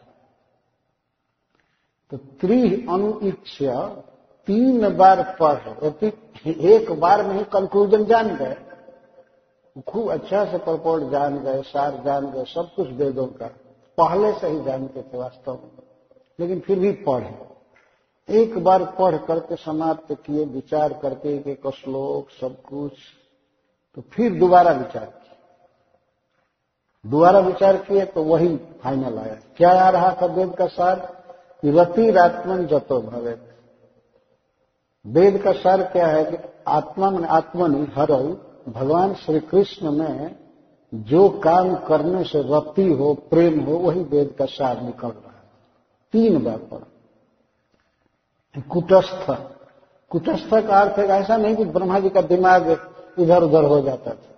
तो त्रि अनुच्छ तीन बार पढ़ एक बार में ही कंक्लूजन जान गए। खूब अच्छा से परपोर्ट जान गए, सार जान गए, सब कुछ वेदों का। पहले से ही जानते थे वास्तव में। लेकिन फिर भी पढ़े। एक बार पढ़ करके समाप्त किए, विचार करके एक श्लोक, सब कुछ तो फिर दोबारा विचार किए दोबारा विचार किए तो वही फाइनल आया। क्या आ रहा था वेद का सार? रति रात्मन जतो भवे वेद का सार क्या है कि आत्मा में आत्मनि हरऊ भगवान श्री कृष्ण में जो काम करने से रति हो, प्रेम हो, वही वेद का सार निकल रहा है। तीन बार पढ़। कुटस्थ। कुटस्थ का अर्थ है ऐसा नहीं कि ब्रह्मा जी का दिमाग इधर उधर हो जाता था।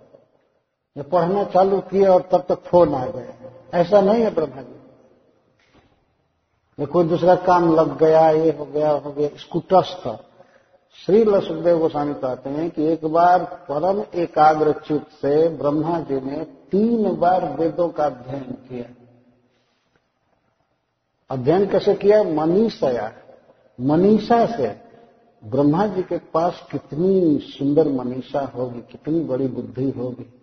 ये पढ़ना चालू किए और तब तक फ़ोन आ गए ऐसा नहीं है ब्रह्मा जी ये कोई दूसरा काम लग गया, ये हो गया हो गया कुटस्थ श्री सुखदेव गोस्वामी कहते हैं कि एक बार परम एकाग्र चित्त से ब्रह्मा जी ने तीन बार वेदों का अध्ययन किया। अध्ययन कैसे किया? मनीषया मनीषा से। ब्रह्मा जी के पास कितनी सुंदर मनीषा होगी, कितनी बड़ी बुद्धि होगी।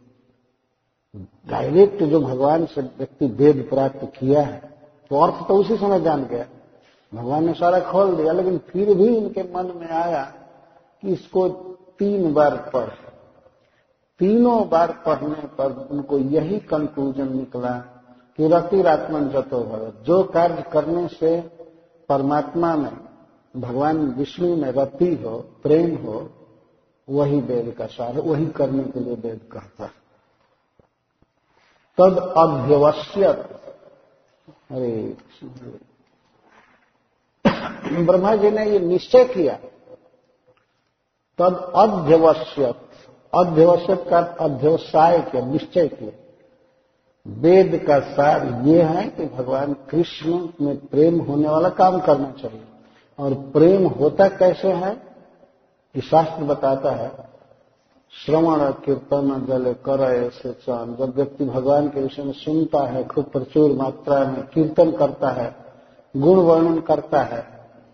डायरेक्ट जो भगवान से व्यक्ति वेद प्राप्त किया है तो अर्थ तो उसी समय जान गया। भगवान ने सारा खोल दिया, लेकिन फिर भी इनके मन में आया कि इसको तीन बार पढ़। तीनों बार पढ़ने पर उनको यही कंक्लूजन निकला कि रतिरात्मन जतो भगत जो कार्य करने से परमात्मा में, भगवान विष्णु में रति हो, प्रेम हो, वही वेद का सार, वही करने के लिए वेद कहता है। तद अध्यवश्यत अरे ब्रह्मा जी ने ये निश्चय किया। तद अध्यवश्यत अध्यवश्यत का अध्यवसाय किया, निश्चय किया। वेद का सार ये है कि भगवान कृष्ण में प्रेम होने वाला काम करना चाहिए। और प्रेम होता कैसे है? कि शास्त्र बताता है श्रवण कीर्तन जल कर ऐसे चाँद। जब व्यक्ति भगवान के विषय में सुनता है, खूब प्रचुर मात्रा में कीर्तन करता है, गुण वर्णन करता है,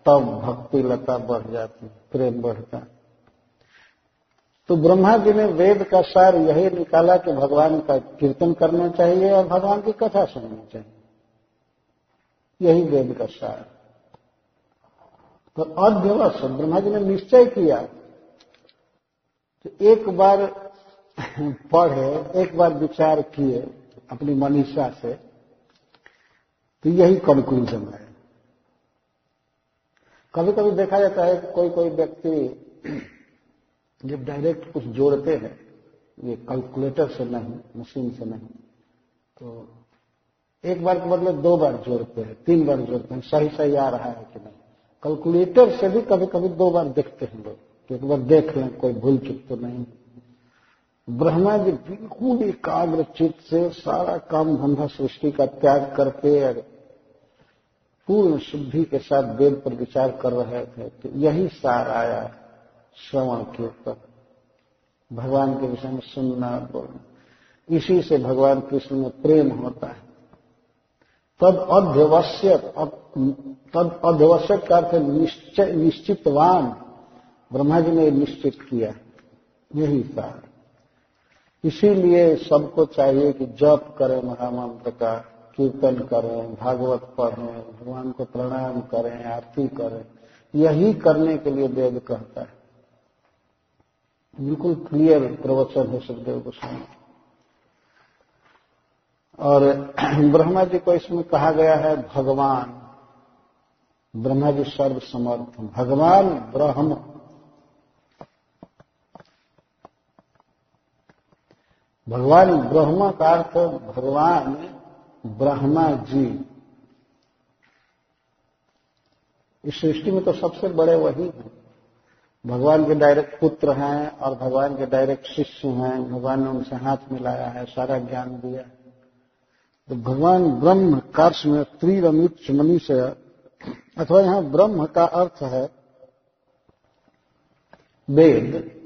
तब भक्ति लता बढ़ जाती, प्रेम बढ़ता। तो ब्रह्मा जी ने वेद का सार यही निकाला कि भगवान का कीर्तन करना चाहिए और भगवान की कथा सुननी चाहिए। यही वेद का सार। तो अध्यवश ब्रह्मा जी ने निश्चय किया तो एक बार पढ़े, एक बार विचार किए अपनी मनीषा से तो यही कंक्लूजन है। कभी कभी देखा जाता है कोई कोई व्यक्ति जब डायरेक्ट कुछ जोड़ते हैं, ये कैलकुलेटर से नहीं मशीन से नहीं तो एक बार के बदले दो बार जोड़ते हैं, तीन बार जोड़ते हैं सही सही आ रहा है कि नहीं? कैलकुलेटर से भी कभी कभी दो बार देखते हैं लोग। एक बार देख लें, कोई भूल चुक तो नहीं। ब्रह्मा जी बिल्कुल एकाग्र चित्त से सारा काम धंधा सृष्टि का त्याग करके पूर्ण शुद्धि के साथ वेद पर विचार कर रहे थे तो यही सार आया श्रवण के ऊपर। भगवान के विषय में सुनना बोलना। इसी से भगवान कृष्ण में प्रेम होता है। तद अध्यवश्य तद अध्यवश्यक का अर्थ निश्चितवान। ब्रह्मा जी ने निश्चित किया, यही सार। इसीलिए सबको चाहिए कि जप करें महामंत्र का, कीर्तन करें, भागवत पढ़ें, भगवान को प्रणाम करें, आरती करें। यही करने के लिए वेद कहता है। बिल्कुल क्लियर प्रवचन है सुखदेव गोस्वामी। और ब्रह्मा जी को इसमें कहा गया है, भगवान। ब्रह्मा जी सर्व समर्थ भगवान ब्रह्म। भगवान ब्रह्म का अर्थ भगवान ब्रह्मा जी। इस सृष्टि में तो सबसे बड़े वही हैं। भगवान के डायरेक्ट पुत्र हैं और भगवान के डायरेक्ट शिष्य हैं। भगवान ने उनसे हाथ मिलाया है, सारा ज्ञान दिया है। तो भगवान ब्रह्म कार्य में त्रिरमित मनुष्य अथवा यहाँ ब्रह्म का अर्थ है वेद।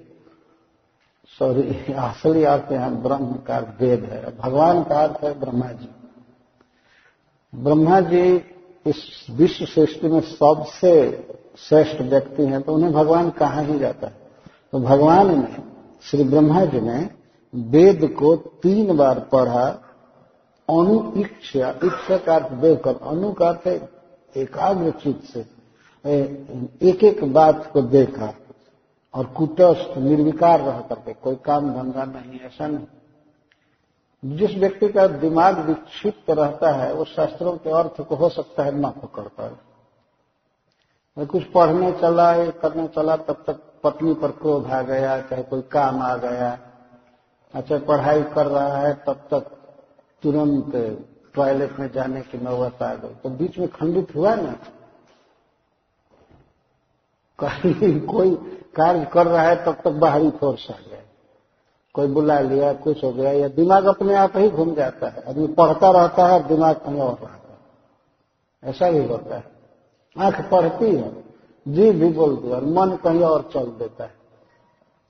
सॉरी, असली अर्थ यहाँ ब्रह्म का वेद है। भगवान का अर्थ है ब्रह्मा जी। ब्रह्मा जी इस विश्व सृष्टि में सबसे श्रेष्ठ व्यक्ति हैं तो उन्हें भगवान कहा ही जाता है। तो भगवान ने, श्री ब्रह्मा जी ने वेद को तीन बार पढ़ा अनु इच्छा इच्छा का अर्थ देवकर, अनु का अर्थ एकाग्र चित से एक एक बात को देखा। और कुटस्थ, निर्विकार रह करके, कोई काम धंधा नहीं, ऐसा नहीं। जिस व्यक्ति का दिमाग विक्षिप्त रहता है, वो शास्त्रों के अर्थ को हो सकता है न पकड़ पाए मैं कुछ पढ़ने चला, या करने चला, तब तक पत्नी पर क्रोध आ गया, चाहे कोई काम आ गया। अच्छा पढ़ाई कर रहा है, तब तक तुरंत टॉयलेट में जाने की नौबत आ गई। तो बीच में खंडित हुआ ना? कहीं कोई कार्य कर रहा है, तब तक बाहरी फोर्स आ गया। कोई बुला लिया, कुछ हो गया, या दिमाग अपने आप ही घूम जाता है। आदमी पढ़ता रहता है, दिमाग कहीं और रहता है। ऐसा भी होता है। आँख पढ़ती है, जी भी बोलती है, और मन कहीं और चल देता है।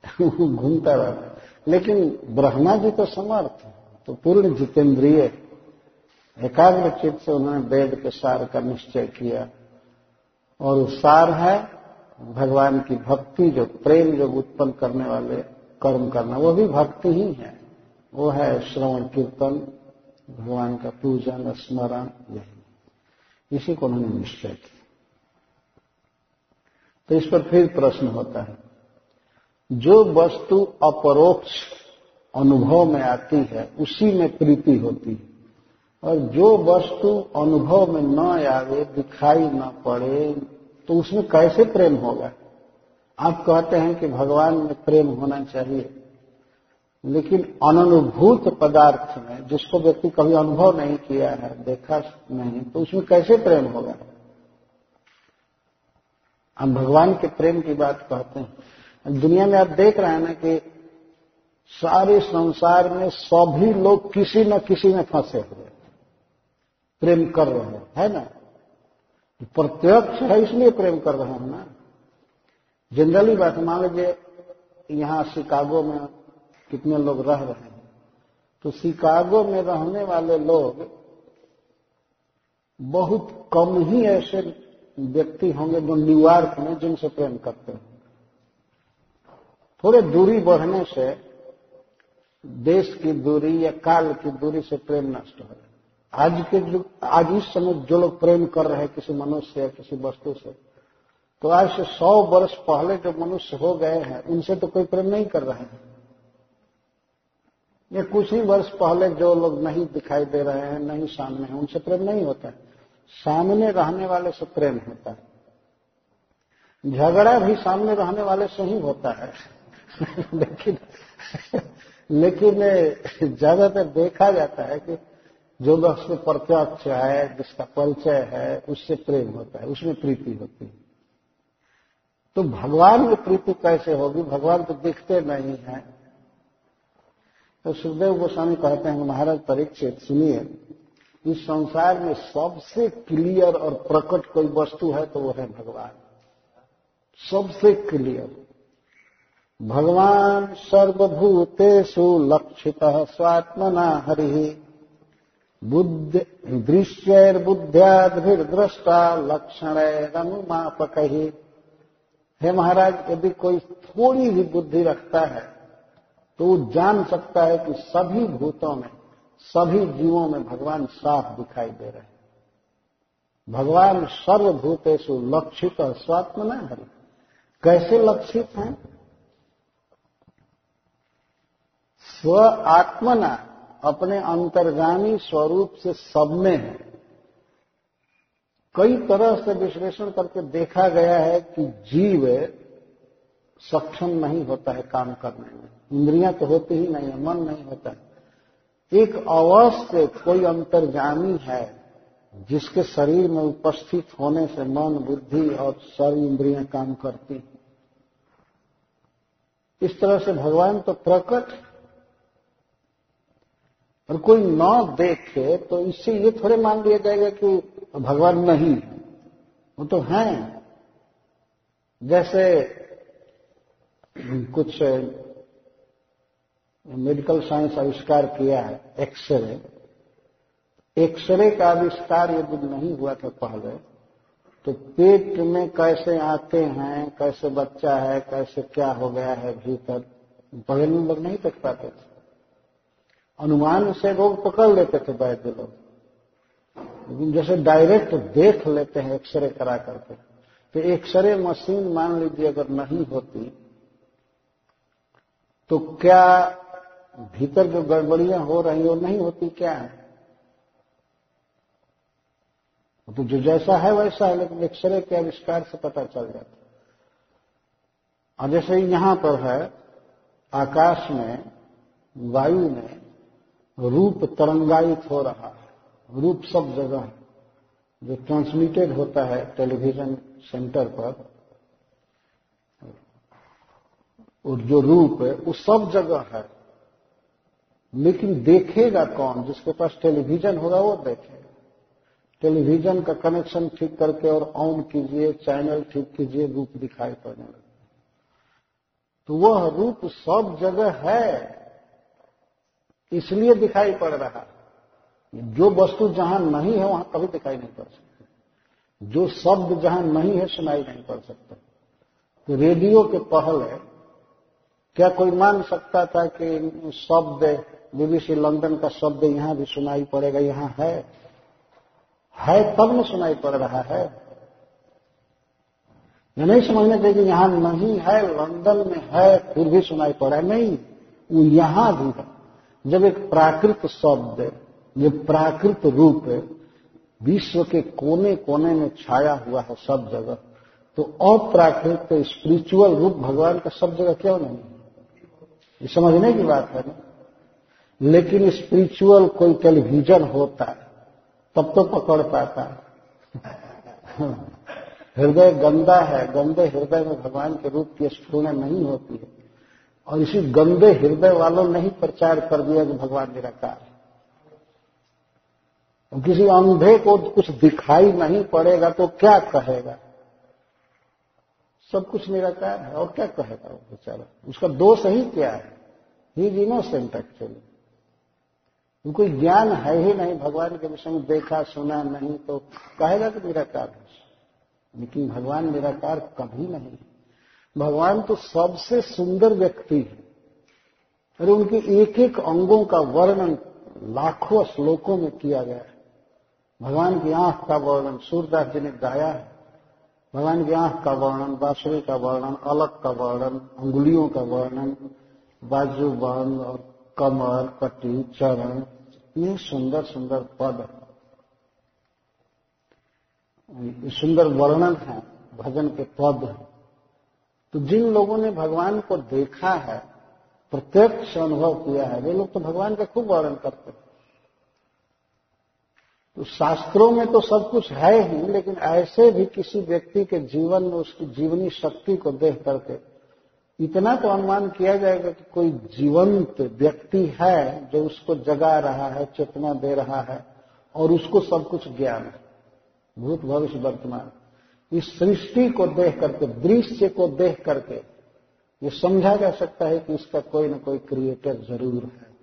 घूमता रहता है। लेकिन ब्रह्मा जी तो समर्थ है तो पूर्ण जितेंद्रिय। एकाग्र चित्त से उन्होंने वेद के सार का निश्चय किया। और सार है भगवान की भक्ति जो प्रेम जो उत्पन्न करने वाले कर्म करना, वो भी भक्ति ही है। वो है श्रवण, कीर्तन, भगवान का पूजन, स्मरण, यही। इसी को उन्होंने निश्चय किया। तो इस पर फिर प्रश्न होता है, जो वस्तु अपरोक्ष अनुभव में आती है, उसी में प्रीति होती है, और जो वस्तु अनुभव में न आवे, दिखाई न पड़े तो उसमें कैसे प्रेम होगा? आप कहते हैं कि भगवान में प्रेम होना चाहिए, लेकिन अनुभूत पदार्थ में जिसको व्यक्ति कभी अनुभव नहीं किया है, देखा नहीं तो उसमें कैसे प्रेम होगा? हम भगवान के प्रेम की बात कहते हैं। दुनिया में आप देख रहे हैं ना कि सारे संसार में सभी लोग किसी न किसी में फंसे हुए प्रेम कर रहे हैं, है ना? प्रत्यक्ष है, इसलिए प्रेम कर रहे हैं ना। जनरली बात मान लीजिए, यहाँ शिकागो में कितने लोग रह रहे हैं। तो शिकागो में रहने वाले लोग बहुत कम ही ऐसे व्यक्ति होंगे जो न्यूयॉर्क में जिनसे प्रेम करते हैं। थोड़े दूरी बढ़ने से देश की दूरी या काल की दूरी से प्रेम नष्ट हो। आज के जो, आज इस समय जो लोग प्रेम कर रहे हैं किसी मनुष्य या किसी वस्तु से तो आज से सौ वर्ष पहले जो मनुष्य हो गए हैं, उनसे तो कोई प्रेम नहीं कर रहे हैं। ये कुछ ही वर्ष पहले जो लोग नहीं दिखाई दे रहे हैं, नहीं सामने हैं, उनसे प्रेम नहीं होता है। सामने रहने वाले से प्रेम होता है। झगड़ा भी सामने रहने वाले से ही होता है। लेकिन लेकिन, ज़्यादातर देखा जाता है कि जो वक्त प्रत्यक्ष है, जिसका परिचय है, उससे प्रेम होता है, उसमें प्रीति होती है। तो भगवान में प्रीति कैसे होगी? भगवान तो दिखते नहीं है। तो सुखदेव गोस्वामी कहते हैं महाराज परीक्षित, सुनिए, इस संसार में सबसे क्लियर और प्रकट कोई वस्तु है तो वो है भगवान। सबसे क्लियर भगवान सर्वभूतेषु लक्षित स्वात्मना हरि। बुद्ध दृश्यैर्बुद्ध्याद्भिर्द्रष्टा लक्षणैरनुमापक। ही हे महाराज, यदि कोई थोड़ी भी बुद्धि रखता है तो वो जान सकता है कि सभी भूतों में, सभी जीवों में भगवान साफ़ दिखाई दे रहे हैं। भगवान सर्वभूतेषु लक्षित और स्वात्म न हरि कैसे लक्षित हैं? स्व आत्मना अपने अंतर्गामी स्वरूप से सब में है। कई तरह से विश्लेषण करके देखा गया है कि जीव सक्षम नहीं होता है काम करने में। इंद्रियाँ तो होती ही नहीं है, मन नहीं होता है। एक अवश्य कोई अंतर्जामी है जिसके शरीर में उपस्थित होने से मन, बुद्धि और सारी इंद्रियाँ काम करती इस तरह से भगवान तो प्रकट और कोई न देखे तो इससे ये थोड़े मान लिया जाएगा कि भगवान नहीं वो तो हैं। जैसे कुछ मेडिकल साइंस आविष्कार किया है एक्सरे एक्सरे का आविष्कार यदि नहीं हुआ था पहले तो पेट में कैसे आते हैं, कैसे बच्चा है, कैसे क्या हो गया है, भीतर पहले लोग नहीं देख पाते थे। अनुमान से रोग पकड़ लेते थे वैद्य लोग। लेकिन जैसे डायरेक्ट देख लेते हैं, एक्सरे करा करके तो एक्सरे मशीन मान लीजिए अगर नहीं होती तो क्या भीतर जो गड़बड़ियाँ हो रही वो नहीं होती क्या? तो जो जैसा है वैसा है, लेकिन एक्सरे के आविष्कार से पता चल जाता और जैसे यहाँ पर है, आकाश में वायु में रूप तरंगायित हो रहा है। रूप सब जगह जो ट्रांसमिटेड होता है टेलीविज़न सेंटर पर, और जो रूप है, वो सब जगह है। लेकिन देखेगा कौन? जिसके पास टेलीविज़न होगा वो देखेगा। टेलीविज़न का कनेक्शन ठीक करके और ऑन कीजिए चैनल ठीक कीजिए, रूप दिखाई पड़ने लगता तो वह रूप सब जगह है। इसलिए दिखाई पड़ रहा। जो वस्तु जहाँ नहीं है, वहाँ कभी दिखाई नहीं पड़ सकती। जो शब्द जहाँ नहीं है, सुनाई नहीं पड़ सकता। तो रेडियो के पहले क्या कोई मान सकता था कि शब्द, बीबीसी लंदन का शब्द यहाँ भी सुनाई पड़ेगा, यहाँ है? है, तब न सुनाई पड़ रहा है। ये नहीं समझना चाहिए कि यहाँ नहीं है, लंदन में है, फिर भी सुनाई पड़ा नहीं, वो यहाँ भी है। जब एक प्राकृत शब्द ये प्राकृत रूप विश्व के कोने कोने में छाया हुआ है सब जगह तो अप्राकृत स्पिरिचुअल रूप भगवान का सब जगह क्यों नहीं? ये समझने की बात है ना? लेकिन स्पिरिचुअल कोई टेलीविज़न होता है, तब तो पकड़ पाता है। हृदय गंदा है, गंदे हृदय में भगवान के रूप की स्फूर्णा नहीं होती है। और इसी गंदे हृदय वालों ने ही प्रचार कर दिया कि भगवान निराकार है। किसी अंधे को कुछ दिखाई नहीं पड़ेगा तो क्या कहेगा? सब कुछ निराकार है, और क्या कहेगा वो बेचारा? उसका दोष ही क्या है? ही इज़ इनोसेंट एक्चुअली उनको ज्ञान है ही नहीं, भगवान के विषय में देखा, सुना नहीं तो कहेगा कि निराकार है। लेकिन भगवान निराकार कभी नहीं है। भगवान तो सबसे सुंदर व्यक्ति है। अरे उनके एक एक अंगों का वर्णन लाखों श्लोकों में किया गया है। भगवान की आँख का वर्णन सूरदास जी ने गाया है। भगवान की आँख का वर्णन, बांसुरी का वर्णन, अलग का वर्णन अंगुलियों का वर्णन, बाजू बंद और कमर, पट्टी, चरण, ये सुंदर सुंदर पद सुंदर वर्णन है, भजन के पद हैं। तो जिन लोगों ने भगवान को देखा है, प्रत्यक्ष अनुभव किया है, वे लोग तो भगवान का खूब वर्णन करते हैं। तो शास्त्रों में तो सब कुछ है ही, लेकिन ऐसे भी किसी व्यक्ति के जीवन में उसकी जीवनी शक्ति को देख करके इतना तो अनुमान किया जाएगा कि कोई जीवंत व्यक्ति है जो उसको जगा रहा है, चेतना दे रहा है, और उसको सब कुछ ज्ञान है। भूत भविष्य वर्तमान। इस सृष्टि को देख करके, दृश्य को देख करके, ये समझा जा सकता है कि इसका कोई ना कोई क्रिएटर ज़रूर है।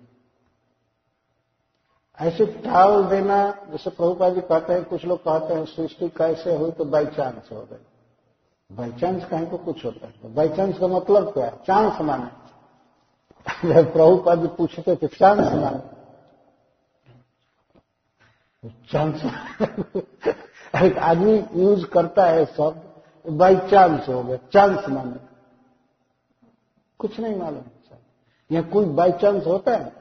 ऐसे टाल देना, जैसे प्रभुपा जी कहते हैं, कुछ लोग कहते हैं, सृष्टि कैसे हुई तो बाई चांस हो गई। बाई चांस कहीं को कुछ होता है। तो बाई चांस का मतलब क्या है? चांस माने। जब प्रभुपा जी पूछते थे चांस माने। चांस एक आदमी यूज़ करता है शब्द बाई चांस हो गया, चांस माने। कुछ नहीं मालूम या कोई बाई चांस होता है?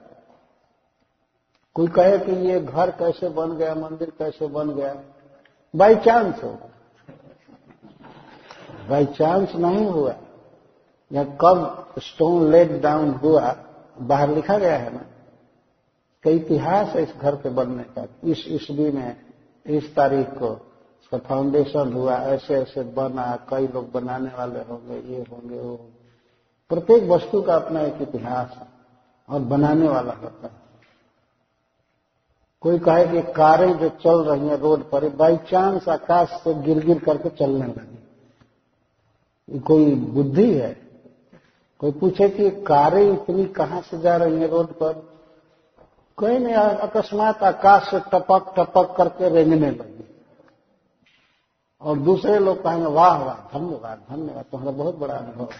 कोई कहे कि ये घर कैसे बन गया, मंदिर कैसे बन गया? बाई चांस हो बाई चांस नहीं हुआ। या कब स्टोन लेट डाउन हुआ, बाहर लिखा गया है ना? कई इतिहास है इस घर के बनने का? इस ईस्वी में इस तारीख को। इसका फाउंडेशन हुआ, ऐसे ऐसे बना, कई लोग बनाने वाले होंगे, ये होंगे, वो प्रत्येक वस्तु का अपना एक इतिहास है और बनाने वाला होता है। कोई कहे कि कारें जो चल रही हैं रोड पर, बाई चांस आकाश से गिर गिर करके चलने लगी। कोई बुद्धि है? कोई पूछे कि कारें इतनी कहाँ से जा रही हैं रोड पर? कोई नहीं, अकस्मात आकाश से टपक टपक करके रेंगने लगी। और दूसरे लोग कहेंगे, वाह वाह, धन्यवाद धन्यवाद, तुम्हारा बहुत बड़ा अनुभव है।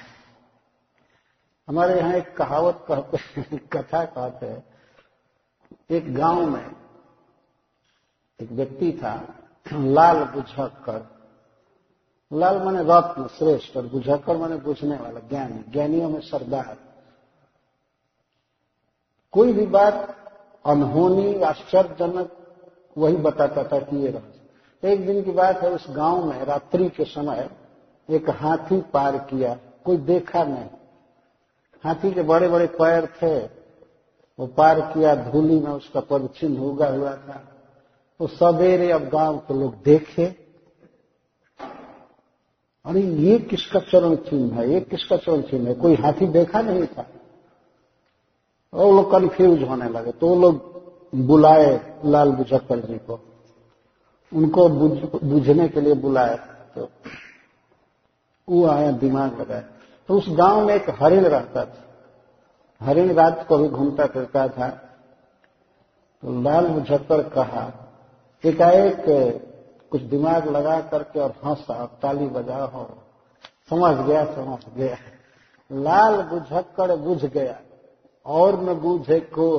हमारे यहाँ एक कहावत कहते कथा कहते हैं। एक गाँव में एक व्यक्ति था, लाल बुझक्कर लाल माने रत्न, श्रेष्ठ, और बुझक्कर माने बुझने वाला, ज्ञानी, ज्ञानियों में सरदार। कोई भी बात अनहोनी आश्चर्यजनक वही बताता था कि ये रहस्य एक दिन की बात है, उस गाँव में रात्रि के समय एक हाथी पार किया। कोई देखा नहीं। हाथी के बड़े बड़े पैर थे। वो पार किया, धूली में उसका पद चिन्ह उगा हुआ था। तो सवेरे अब गाँव के लोग देखे। अरे, ये किसका चरण चिन्ह है? ये किसका चरण चिन्ह है? कोई हाथी देखा नहीं था? वो लोग कन्फ्यूज़ होने लगे। तो वो लोग बुलाए लाल बुझक्कर जी को। उनको बुझने के लिए बुलाए तो वो आया, दिमाग लगाए तो उस गाँव में एक हरिण रहता था। हरिण रात को भी घूमता फिरता था। तो लाल मुझक्कर कहा, एकाएक कुछ दिमाग लगा करके और हंसा ताली बजा हो समझ गया समझ गया। लाल बुझक्कर बुझ गया। और न बूझे को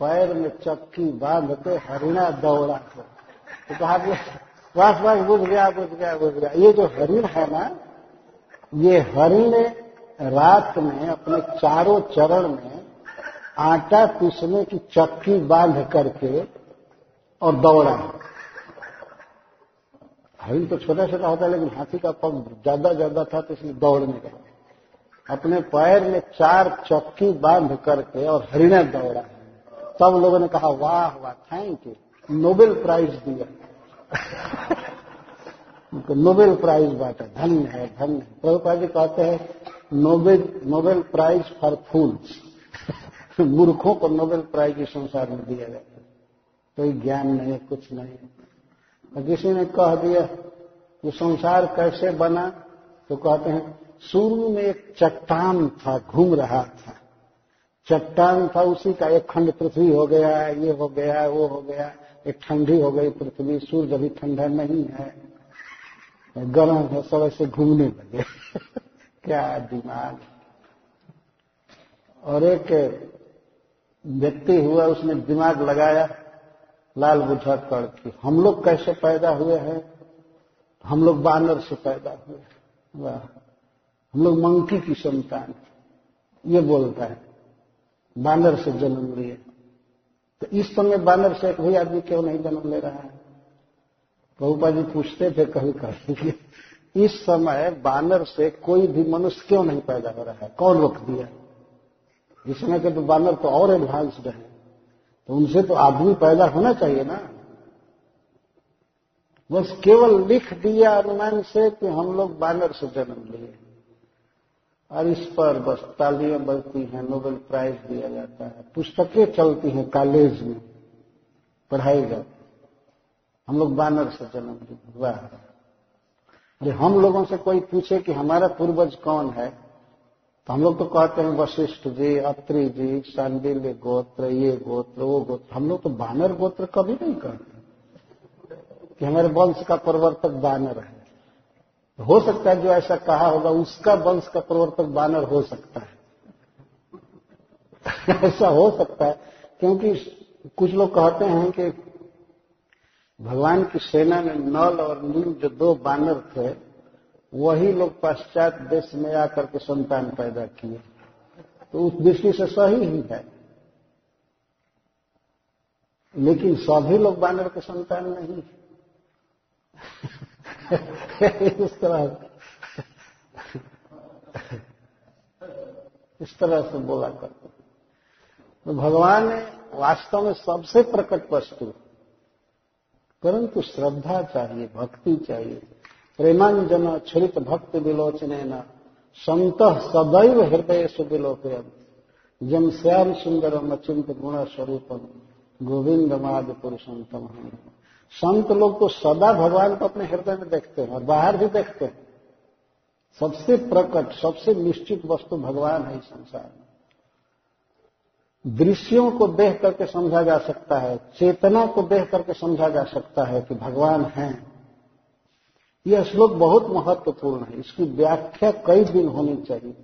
पैर में चक्की बाँध के हरिणा दौड़ा को। तो कहा कि बस बस बुझ गया बुझ गया बुझ गया। ये जो हरिण है ना, ये हरिण रात में अपने चारों चरण में आटा पीसने की चक्की बाँध करके और दौड़ा हरिण तो छोटा छोटा होता है, लेकिन हाथी का पग ज़्यादा ज़्यादा था तो इसलिए दौड़ने लगा। अपने पैर में चार चक्की बाँध करके और हरिणा दौड़ा। सब लोगों ने कहा, वाह वाह थैंक यू नोबेल प्राइज दिया। उनको नोबेल प्राइज बांटा। धन्य है धन्य है। प्रभुपा जी कहते हैं Nobel Nobel prize for fools मूर्खों को नोबेल प्राइज इस संसार में दिया जाता है। कोई ज्ञान नहीं है कुछ नहीं। और किसी ने कह दिया कि संसार कैसे बना? तो कहते हैं शुरू में एक चट्टान था, घूम रहा था। चट्टान था, उसी का एक खंड पृथ्वी हो गया है ये हो गया है वो हो गया। एक ठंडी हो गई पृथ्वी सूर्य अभी ठंडा नहीं है। गर्म है, सब ऐसे घूमने लगे। क्या दिमाग। और एक व्यक्ति हुआ, उसने दिमाग लगाया, लाल बुझा कर कि, हम लोग कैसे पैदा हुए हैं? हम लोग बानर से पैदा हुए वाह। हम लोग मंकी की संतान ये बोलता है, बानर से जन्म लिए। तो इस समय बानर से एक आदमी क्यों नहीं जन्म ले रहा है? प्रभुपा जी पूछते थे कभी कभी इस समय बानर से कोई भी मनुष्य क्यों नहीं पैदा हो रहा है? कौन रोक दिया? इस समय के तो बानर तो और एडवांस्ड है। तो उनसे तो आदमी पैदा होना चाहिए ना। बस केवल लिख दिया अनुमान से कि हम लोग बानर से जन्म लिए। और इस पर बस तालियाँ बजती हैं नोबेल प्राइज दिया जाता है। पुस्तकें चलती हैं कॉलेज में, पढ़ाई जाती हम लोग बानर से जन्म लिए हुआ है हम लोगों से कोई पूछे कि हमारा पूर्वज कौन है? तो हम लोग तो कहते हैं, वशिष्ठ जी, अत्रि जी सांडिल्य गोत्र, ये गोत्र, वो गोत्र। हम लोग तो बानर गोत्र कभी नहीं कहते कि हमारे वंश का प्रवर्तक बानर है। हो सकता है जो ऐसा कहा होगा, उसका वंश का प्रवर्तक बानर हो सकता है। ऐसा हो सकता है, क्योंकि कुछ लोग कहते हैं कि भगवान की सेना में नल और नील जो दो बानर थे, वही लोग पश्चात देश में आकर के संतान पैदा किए। तो उस दृष्टि से सही ही है। लेकिन सभी लोग बानर के संतान नहीं इस तरह इस तरह से बोला करते तो भगवान वास्तव में सबसे प्रकट वस्तु, परंतु श्रद्धा चाहिए, भक्ति चाहिए। प्रेमांजन छरित भक्त विलोचने न संत सदैव हृदय सुविलोकयन। जम श्याम सुंदरम अचिंत गुण स्वरूपम गोविंद माद पुरुषोत्तम संत लोग तो सदा भगवान को अपने हृदय में देखते हैं और बाहर भी देखते हैं। सबसे प्रकट, सबसे निश्चित वस्तु भगवान है इस संसार में। दृश्यों को देख करके समझा जा सकता है, चेतना को देख करके समझा जा सकता है कि भगवान है। यह श्लोक बहुत महत्वपूर्ण है, इसकी व्याख्या कई दिन होनी चाहिए।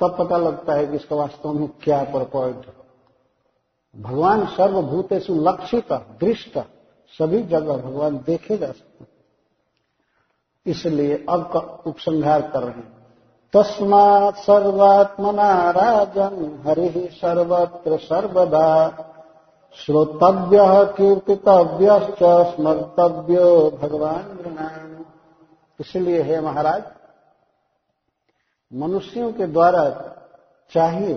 तब पता लगता है कि इसका वास्तव में क्या परपॉइंट भगवान सर्वभूतेषु लक्षित, दृष्ट। सभी जगह भगवान देखे जा सकते इसलिए अब का उपसंहार कर रहे हैं। तस्मात् सर्वात्मना राजन हरि सर्वत्र सर्वदा। श्रोतव्य कीर्तितव्य स्मर्तव्यो भगवान इसलिए हे महाराज, मनुष्यों के द्वारा चाहिए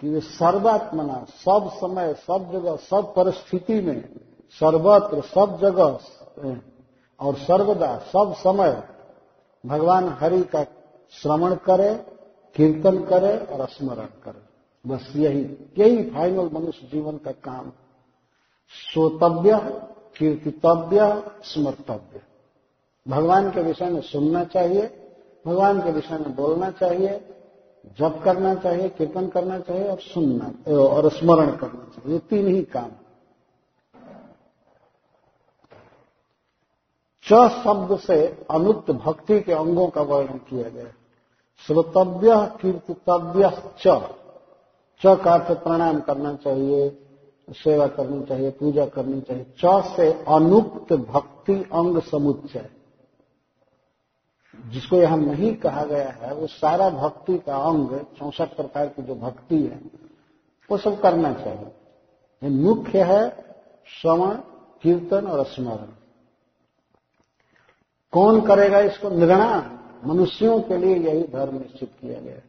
कि वे सर्वात्मना, सब समय, सब जगह, सब परिस्थिति में सर्वत्र सब जगह और सर्वदा सब समय भगवान हरि का श्रवण करे, कीर्तन करे और स्मरण करे। बस यही यही फाइनल मनुष्य जीवन का काम। श्रोतव्य कीर्तितव्य, स्मर्तव्य। भगवान के विषय में सुनना चाहिए, भगवान के विषय में बोलना चाहिए, जप करना चाहिए, कीर्तन करना चाहिए और सुनना, और स्मरण करना चाहिए। ये तीन ही काम। च शब्द से अनुक्त भक्ति के अंगों का वर्णन किया गया। श्रोतव्य, कीर्तितव्य, च। च का अर्थ करना चाहिए, सेवा करनी चाहिए, पूजा करनी चाहिए। च से अनुक्त भक्ति अंग समुच्चय। जिसको यहाँ नहीं कहा गया है, वो सारा भक्ति का अंग, चौसठ प्रकार की जो भक्ति है, वो सब करना चाहिए। मुख्य है श्रवण, कीर्तन और स्मरण। कौन करेगा इसको निर्णय मनुष्यों के लिए यही धर्म निश्चित किया गया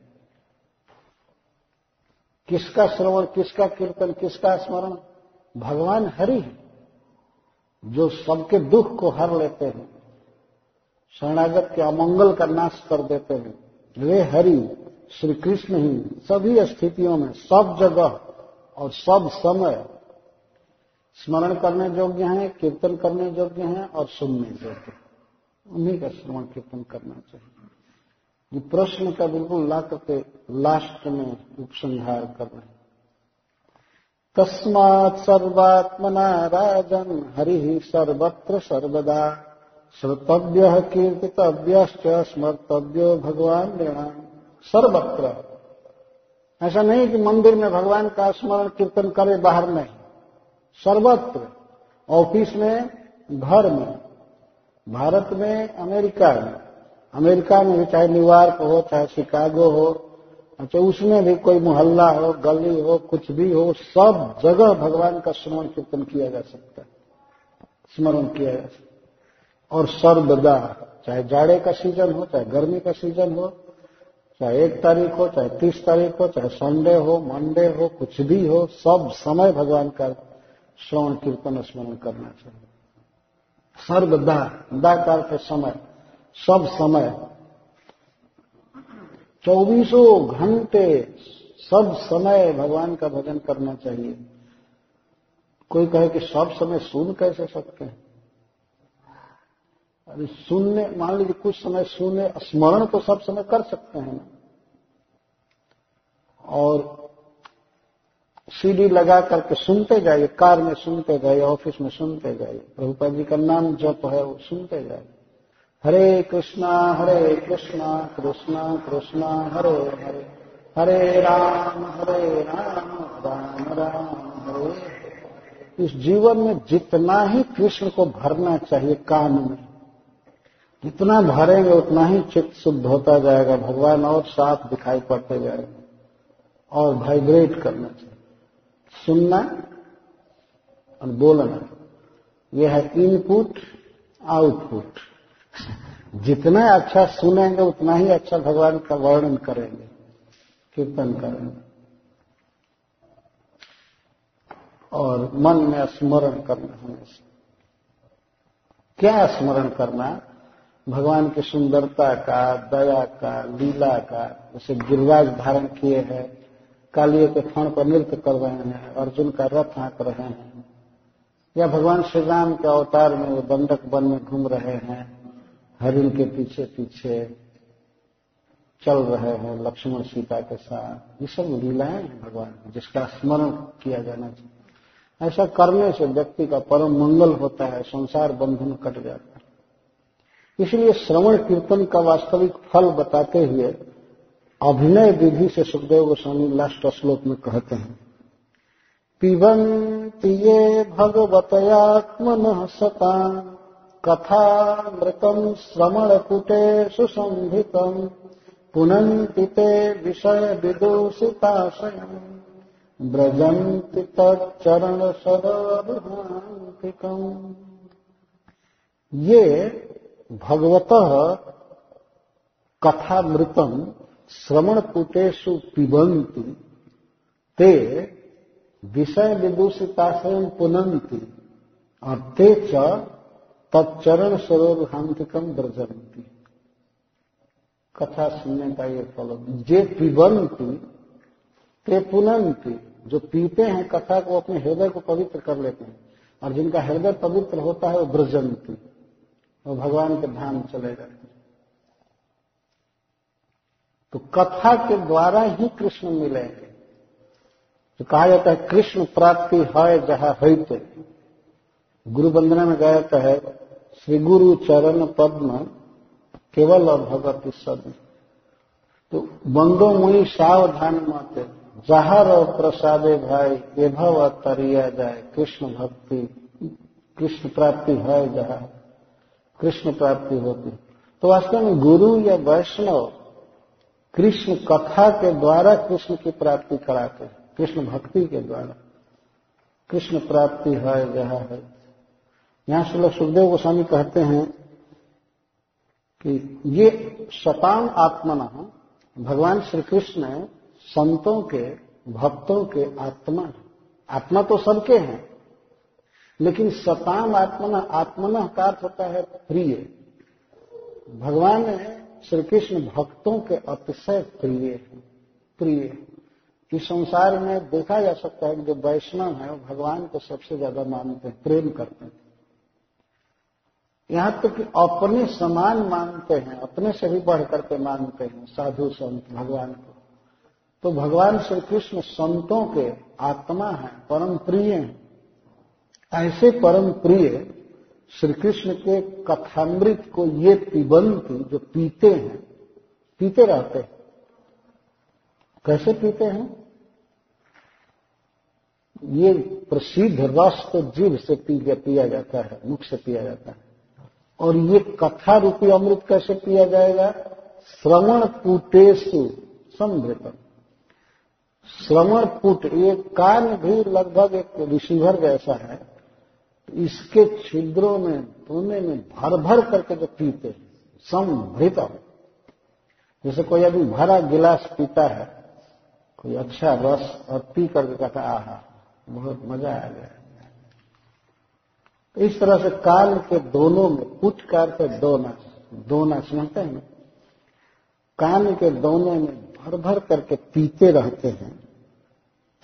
किसका श्रवण, किसका कीर्तन, किसका स्मरण? भगवान हरि है, जो सबके दुख को हर लेते हैं, शरणागत के अमंगल का नाश कर देते हैं। वे हरि श्री कृष्ण ही, सभी स्थितियों में, सब जगह और सब समय स्मरण करने योग्य हैं, कीर्तन करने योग्य हैं और सुनने योग्य उन्हीं का श्रवण कीर्तन करना चाहिए। ये प्रश्न का बिल्कुल ला करके लास्ट में उपसंहार कर रहे तस्मात् सर्वात्मना राजन हरि सर्वत्र सर्वदा, श्रोतव्य कीर्तितव्य स्मर्तव्य भगवान ऋणाम सर्वत्र। ऐसा नहीं कि मंदिर में भगवान का स्मरण कीर्तन करे, बाहर नहीं। सर्वत्र। ऑफ़िस में, घर में। भारत में अमेरिका में अमेरिका में भी चाहे न्यूयॉर्क हो, चाहे शिकागो हो अच्छा उसमें भी कोई मोहल्ला हो, गली हो, कुछ भी हो, सब जगह भगवान का स्मरण कीर्तन किया जा सकता है। स्मरण किया जा सकता और सर्वदा, चाहे जाड़े का सीज़न हो, चाहे गर्मी का सीज़न हो, चाहे एक तारीख हो, चाहे तीस तारीख हो, चाहे संडे हो, मंडे हो, कुछ भी हो, सब समय भगवान का श्रवण कीर्तन स्मरण करना चाहिए। सर्वदा दाकार के समय, सब समय। चौबीसों घंटे सब समय भगवान का भजन करना चाहिए। कोई कहे कि सब समय सुन कैसे सकते हैं? अरे सुनने, मान लीजिए कुछ समय सुने, स्मरण तो सब समय कर सकते हैं। ना और सीडी लगा करके सुनते जाइए, कार में सुनते जाइए, ऑफ़िस में सुनते जाइए। प्रभुपा जी का नाम जप है, वो सुनते जाइए। हरे कृष्णा हरे कृष्णा कृष्णा कृष्णा, हरे हरे। हरे राम हरे राम राम राम, हरे इस जीवन में जितना ही कृष्ण को भरना चाहिए कान में, जितना भरेंगे उतना ही चित्त शुद्ध होता जाएगा, भगवान और साफ़ दिखाई पड़ते जाएगा और वाइब्रेट करना चाहिए। सुनना और बोलना, यह है इनपुट आउटपुट जितना अच्छा सुनेंगे, उतना ही अच्छा भगवान का वर्णन करेंगे, कीर्तन करेंगे। और मन में स्मरण करना हमेशा। क्या स्मरण करना? भगवान की सुंदरता का, दया का, लीला का जैसे गिरिराज धारण किए हैं। कालिए के फण पर नृत्य कर रहे हैं, अर्जुन का रथ हाँक रहे हैं। या भगवान श्री राम के अवतार में वो दंडक वन में घूम रहे हैं, हरिण के पीछे पीछे चल रहे हैं, लक्ष्मण सीता के साथ। ये सब लीलाएँ हैं भगवान, जिसका स्मरण किया जाना चाहिए। ऐसा करने से व्यक्ति का परम मंगल होता है, संसार बंधन कट जाता है। इसलिए श्रवण कीर्तन का वास्तविक फल बताते हुए अभिनय विधि से सुखदेव गोस्वामी लास्ट श्लोक में कहते हैं पिबंति ये भगवतयात्मन सता कथामृतम श्रवण कुटे सुसंधितम पुनन्ति ते विषय विदूषिताशय ब्रजन्ति तरण सदाभिहान्तिकम ये भगवत कथामृतम श्रवण पुटेशु पिबंती ते विषय विदूषिताशयम पुनंती और ते च तत्चरण सरोर हांतिकम ब्रजंती कथा सुनने का ये फल, जे पिबंती ते पुनंती जो पीते हैं कथा को अपने हृदय को पवित्र कर लेते हैं, और जिनका हृदय पवित्र होता है वो ब्रजंती वो भगवान के धाम चले जाते हैं। तो कथा के द्वारा ही कृष्ण मिलेंगे। तो कहा जाता है, कृष्ण प्राप्ति है जहाँ हईते गुरु वंदना में गया तो है, श्री गुरु चरण पद्म केवल भगवती सद। तो बंदो मुनि सावधान मत जहार और प्रसादे भाई, ये भव तरिया जाए। कृष्ण भक्ति, कृष्ण प्राप्ति है जहाँ, कृष्ण प्राप्ति होती तो वास्तव में गुरु या वैष्णव कृष्ण कथा के द्वारा कृष्ण की प्राप्ति कराते हैं। कृष्ण भक्ति के द्वारा। कृष्ण प्राप्ति है, यह है। यहाँ से लोग सुखदेव गोस्वामी कहते हैं कि ये शतान आत्मना, भगवान श्री कृष्ण संतों के, भक्तों के आत्मा आत्मा तो सबके हैं, लेकिन शतान आत्मना आत्मना का अर्थ होता है प्रिय। भगवान श्री कृष्ण भक्तों के अतिशय प्रिय है, प्रिय इस संसार में देखा जा सकता है कि जो वैष्णव है, वो भगवान को सबसे ज़्यादा मानते हैं, प्रेम करते हैं। यहाँ तक तो कि अपने समान मानते हैं, अपने से भी बढ़ करके मानते हैं, साधु संत भगवान को। तो भगवान श्री कृष्ण संतों के आत्मा है, परम प्रिय हैं। ऐसे परम प्रिय श्री कृष्ण के कथामृत को ये पिबंती जो पीते हैं, पीते रहते हैं। कैसे पीते हैं? ये प्रसिद्ध रस तो जीव से पी पिया जाता है, मुख से पिया जाता है। और ये कथा रूपी अमृत कैसे पिया जाएगा? श्रवण पुटेशु समृतम श्रवण पुट ये कान भी लगभग एक रिसीवर जैसा है। इसके छिद्रों में धोने में भर भर करके जो पीते समृत जैसे कोई अभी भरा गिलास पीता है, कोई अच्छा रस और पी करके कहता आहा, बहुत मज़ा आ गया। तो इस तरह से काल के दोनों में कुछ कार से दोना दोना समझते हैं कान के दोनों में भर भर करके पीते रहते हैं।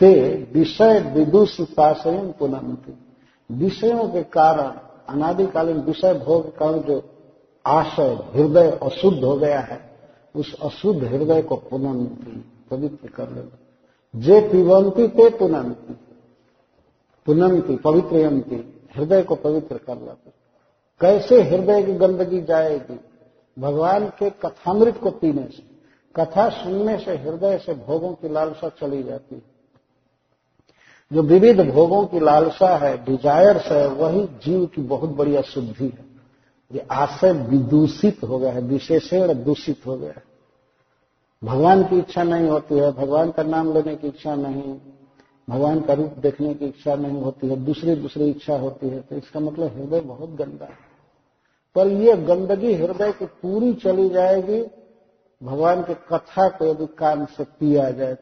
ते विषय विदुषिताशयम पुनंती विषयों के कारण, अनादिकालीन विषय भोग का जो आशय, हृदय अशुद्ध हो गया है, उस अशुद्ध हृदय को पुनंती पवित्र कर लेना। जे पिबंती ते पुनंती पुनंती पवित्रयंती, हृदय को पवित्र कर लेते कैसे हृदय की गंदगी जाएगी? भगवान के कथामृत को पीने से, कथा सुनने से, हृदय से भोगों की लालसा चली जाती है। जो विविध भोगों की लालसा है डिजायर्स है, वही जीव की बहुत बड़ी अशुद्धि है। ये आशय विदूषित हो गया है, विशेषण दूषित हो गया है। भगवान की इच्छा नहीं होती है, भगवान का नाम लेने की इच्छा नहीं, भगवान का रूप देखने की इच्छा नहीं होती है दूसरी दूसरी इच्छा होती है तो इसका मतलब हृदय बहुत गंदा है। पर यह गंदगी हृदय की पूरी चली जाएगी, भगवान के कथा को यदि कान से पिया जाए,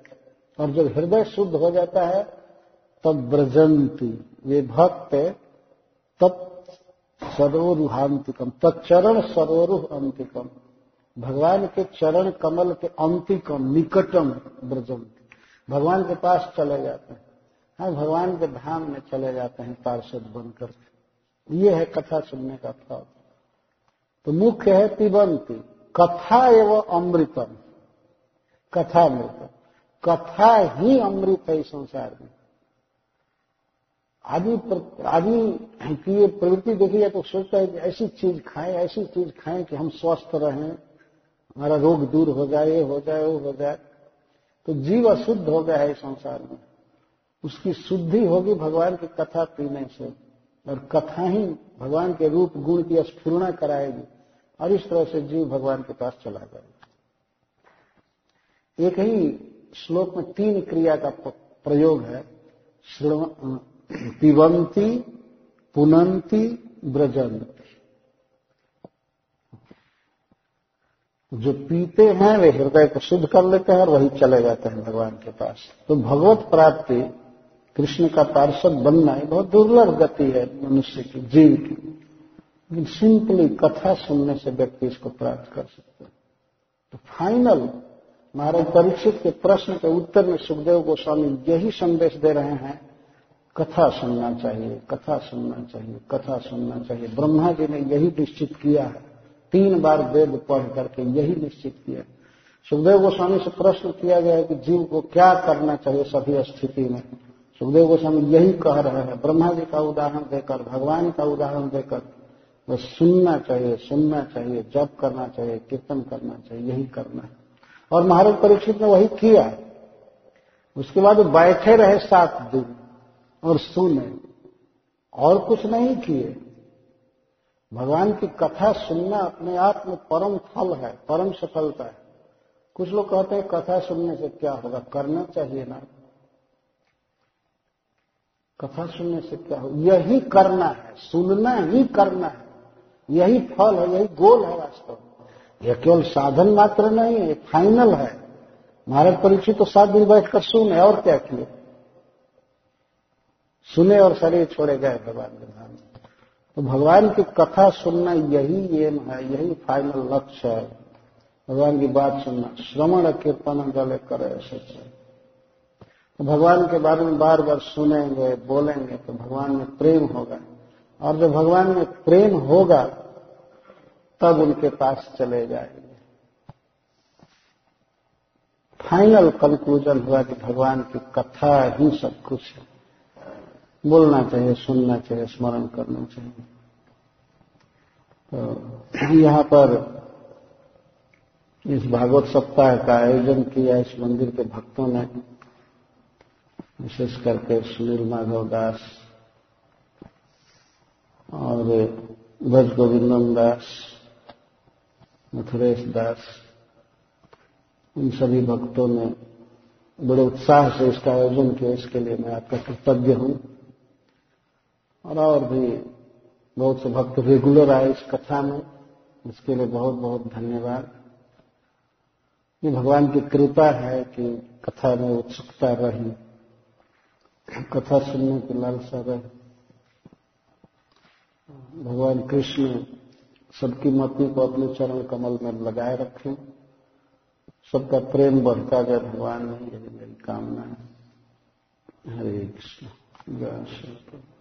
और जब हृदय शुद्ध हो जाता है तब ब्रजंती ये भक्त तब सरोरुहांतिकम तत्चरण सरोरुह अंतिकम भगवान के चरण कमल के अंतिकम, निकटम ब्रजंती भगवान के पास चले जाते हैं। हाँ भगवान के धाम में चले जाते हैं, पार्षद बनकर। ये है कथा सुनने का फल तो मुख्य है पिबंती कथा एवं अमृतम। कथा अमृत कथा ही अमृत है संसार में। आदि आदि की प्रवृत्ति देखी जाए तो सोचता है कि ऐसी चीज़ खाएँ, ऐसी चीज़ खाएँ कि हम स्वस्थ रहें, हमारा रोग दूर हो जाए, ये हो जाए, वो हो जाए। तो जीव अशुद्ध हो गया है इस संसार में। उसकी शुद्धि होगी भगवान की कथा पीने से और कथा ही भगवान के रूप, गुण की स्फूर्णा कराएगी और इस तरह से जीव भगवान के पास चला जाएगा। एक ही श्लोक में तीन क्रिया का प्रयोग है। पिबंती पुनंती ब्रजंती जो पीते हैं, वे हृदय को शुद्ध कर लेते हैं और वही चले जाते हैं भगवान के पास। तो भगवत प्राप्ति, कृष्ण का पार्षद बनना ये बहुत दुर्लभ गति है मनुष्य की, जीव की। लेकिन सिंपली कथा सुनने से व्यक्ति इसको प्राप्त कर सकता है। तो फाइनल, महाराज परीक्षित के प्रश्न के उत्तर में सुखदेव गोस्वामी यही संदेश दे रहे हैं कथा सुनना चाहिए, कथा सुनना चाहिए, कथा सुनना चाहिए। ब्रह्मा जी ने यही निश्चित किया है। तीन बार वेद पढ़ करके यही निश्चित किया सुखदेव गोस्वामी से प्रश्न किया गया है कि जीव को क्या करना चाहिए सभी स्थिति में। सुखदेव गोस्वामी यही कह रहे हैं। ब्रह्मा जी का उदाहरण देकर, भगवान का उदाहरण देकर, बस सुनना चाहिए सुनना चाहिए, जप करना चाहिए, कीर्तन करना चाहिए, यही करना है। और महाराज परीक्षित ने वही किया। उसके बाद बैठे रहे सात दिन। और सुने, और कुछ नहीं किए। भगवान की कथा सुनना अपने आप में परम फल है, परम सफलता है। कुछ लोग कहते हैं, कथा सुनने से क्या होगा? करना चाहिए ना। कथा सुनने से क्या हो यही करना है, सुनना ही करना है। यही फल है, यही गोल है वास्तव में। यह केवल साधन मात्र नहीं है फाइनल है। महाराज परीक्षित तो सात दिन बैठकर सुने, और क्या किए? सुने और शरीर छोड़े गए भगवान के धाम। तो भगवान की कथा सुनना यही एम है, यही फाइनल लक्ष्य है। भगवान की बात सुनना, श्रवण कीर्तन गले करे सच तो भगवान के बारे में बार बार सुनेंगे, बोलेंगे तो भगवान में प्रेम होगा। और जब भगवान में प्रेम होगा, तब उनके पास चले जाएँगे। फाइनल कंक्लूजन हुआ कि भगवान की कथा ही सब कुछ है। बोलना चाहिए, सुनना चाहिए, स्मरण करना चाहिए। तो यहाँ पर इस भागवत सप्ताह का आयोजन किया इस मंदिर के भक्तों ने, विशेष करके सुनील माधव दास और ब्रज गोविंदम दास, मथुरेश दास इन सभी भक्तों ने बड़े उत्साह से इसका आयोजन किया। इसके लिए मैं आपका कृतज्ञ हूँ। और और भी बहुत से भक्त रेगुलर आए इस कथा में। इसके लिए बहुत बहुत धन्यवाद। ये भगवान की कृपा है कि कथा में उत्सुकता रही, कथा सुनने की लालसा रही। भगवान कृष्ण सबकी मति को अपने चरण कमल में लगाए रखें। सबका प्रेम बढ़ता जाए भगवान में, यही मेरी कामना है। हरे कृष्ण। जय श्री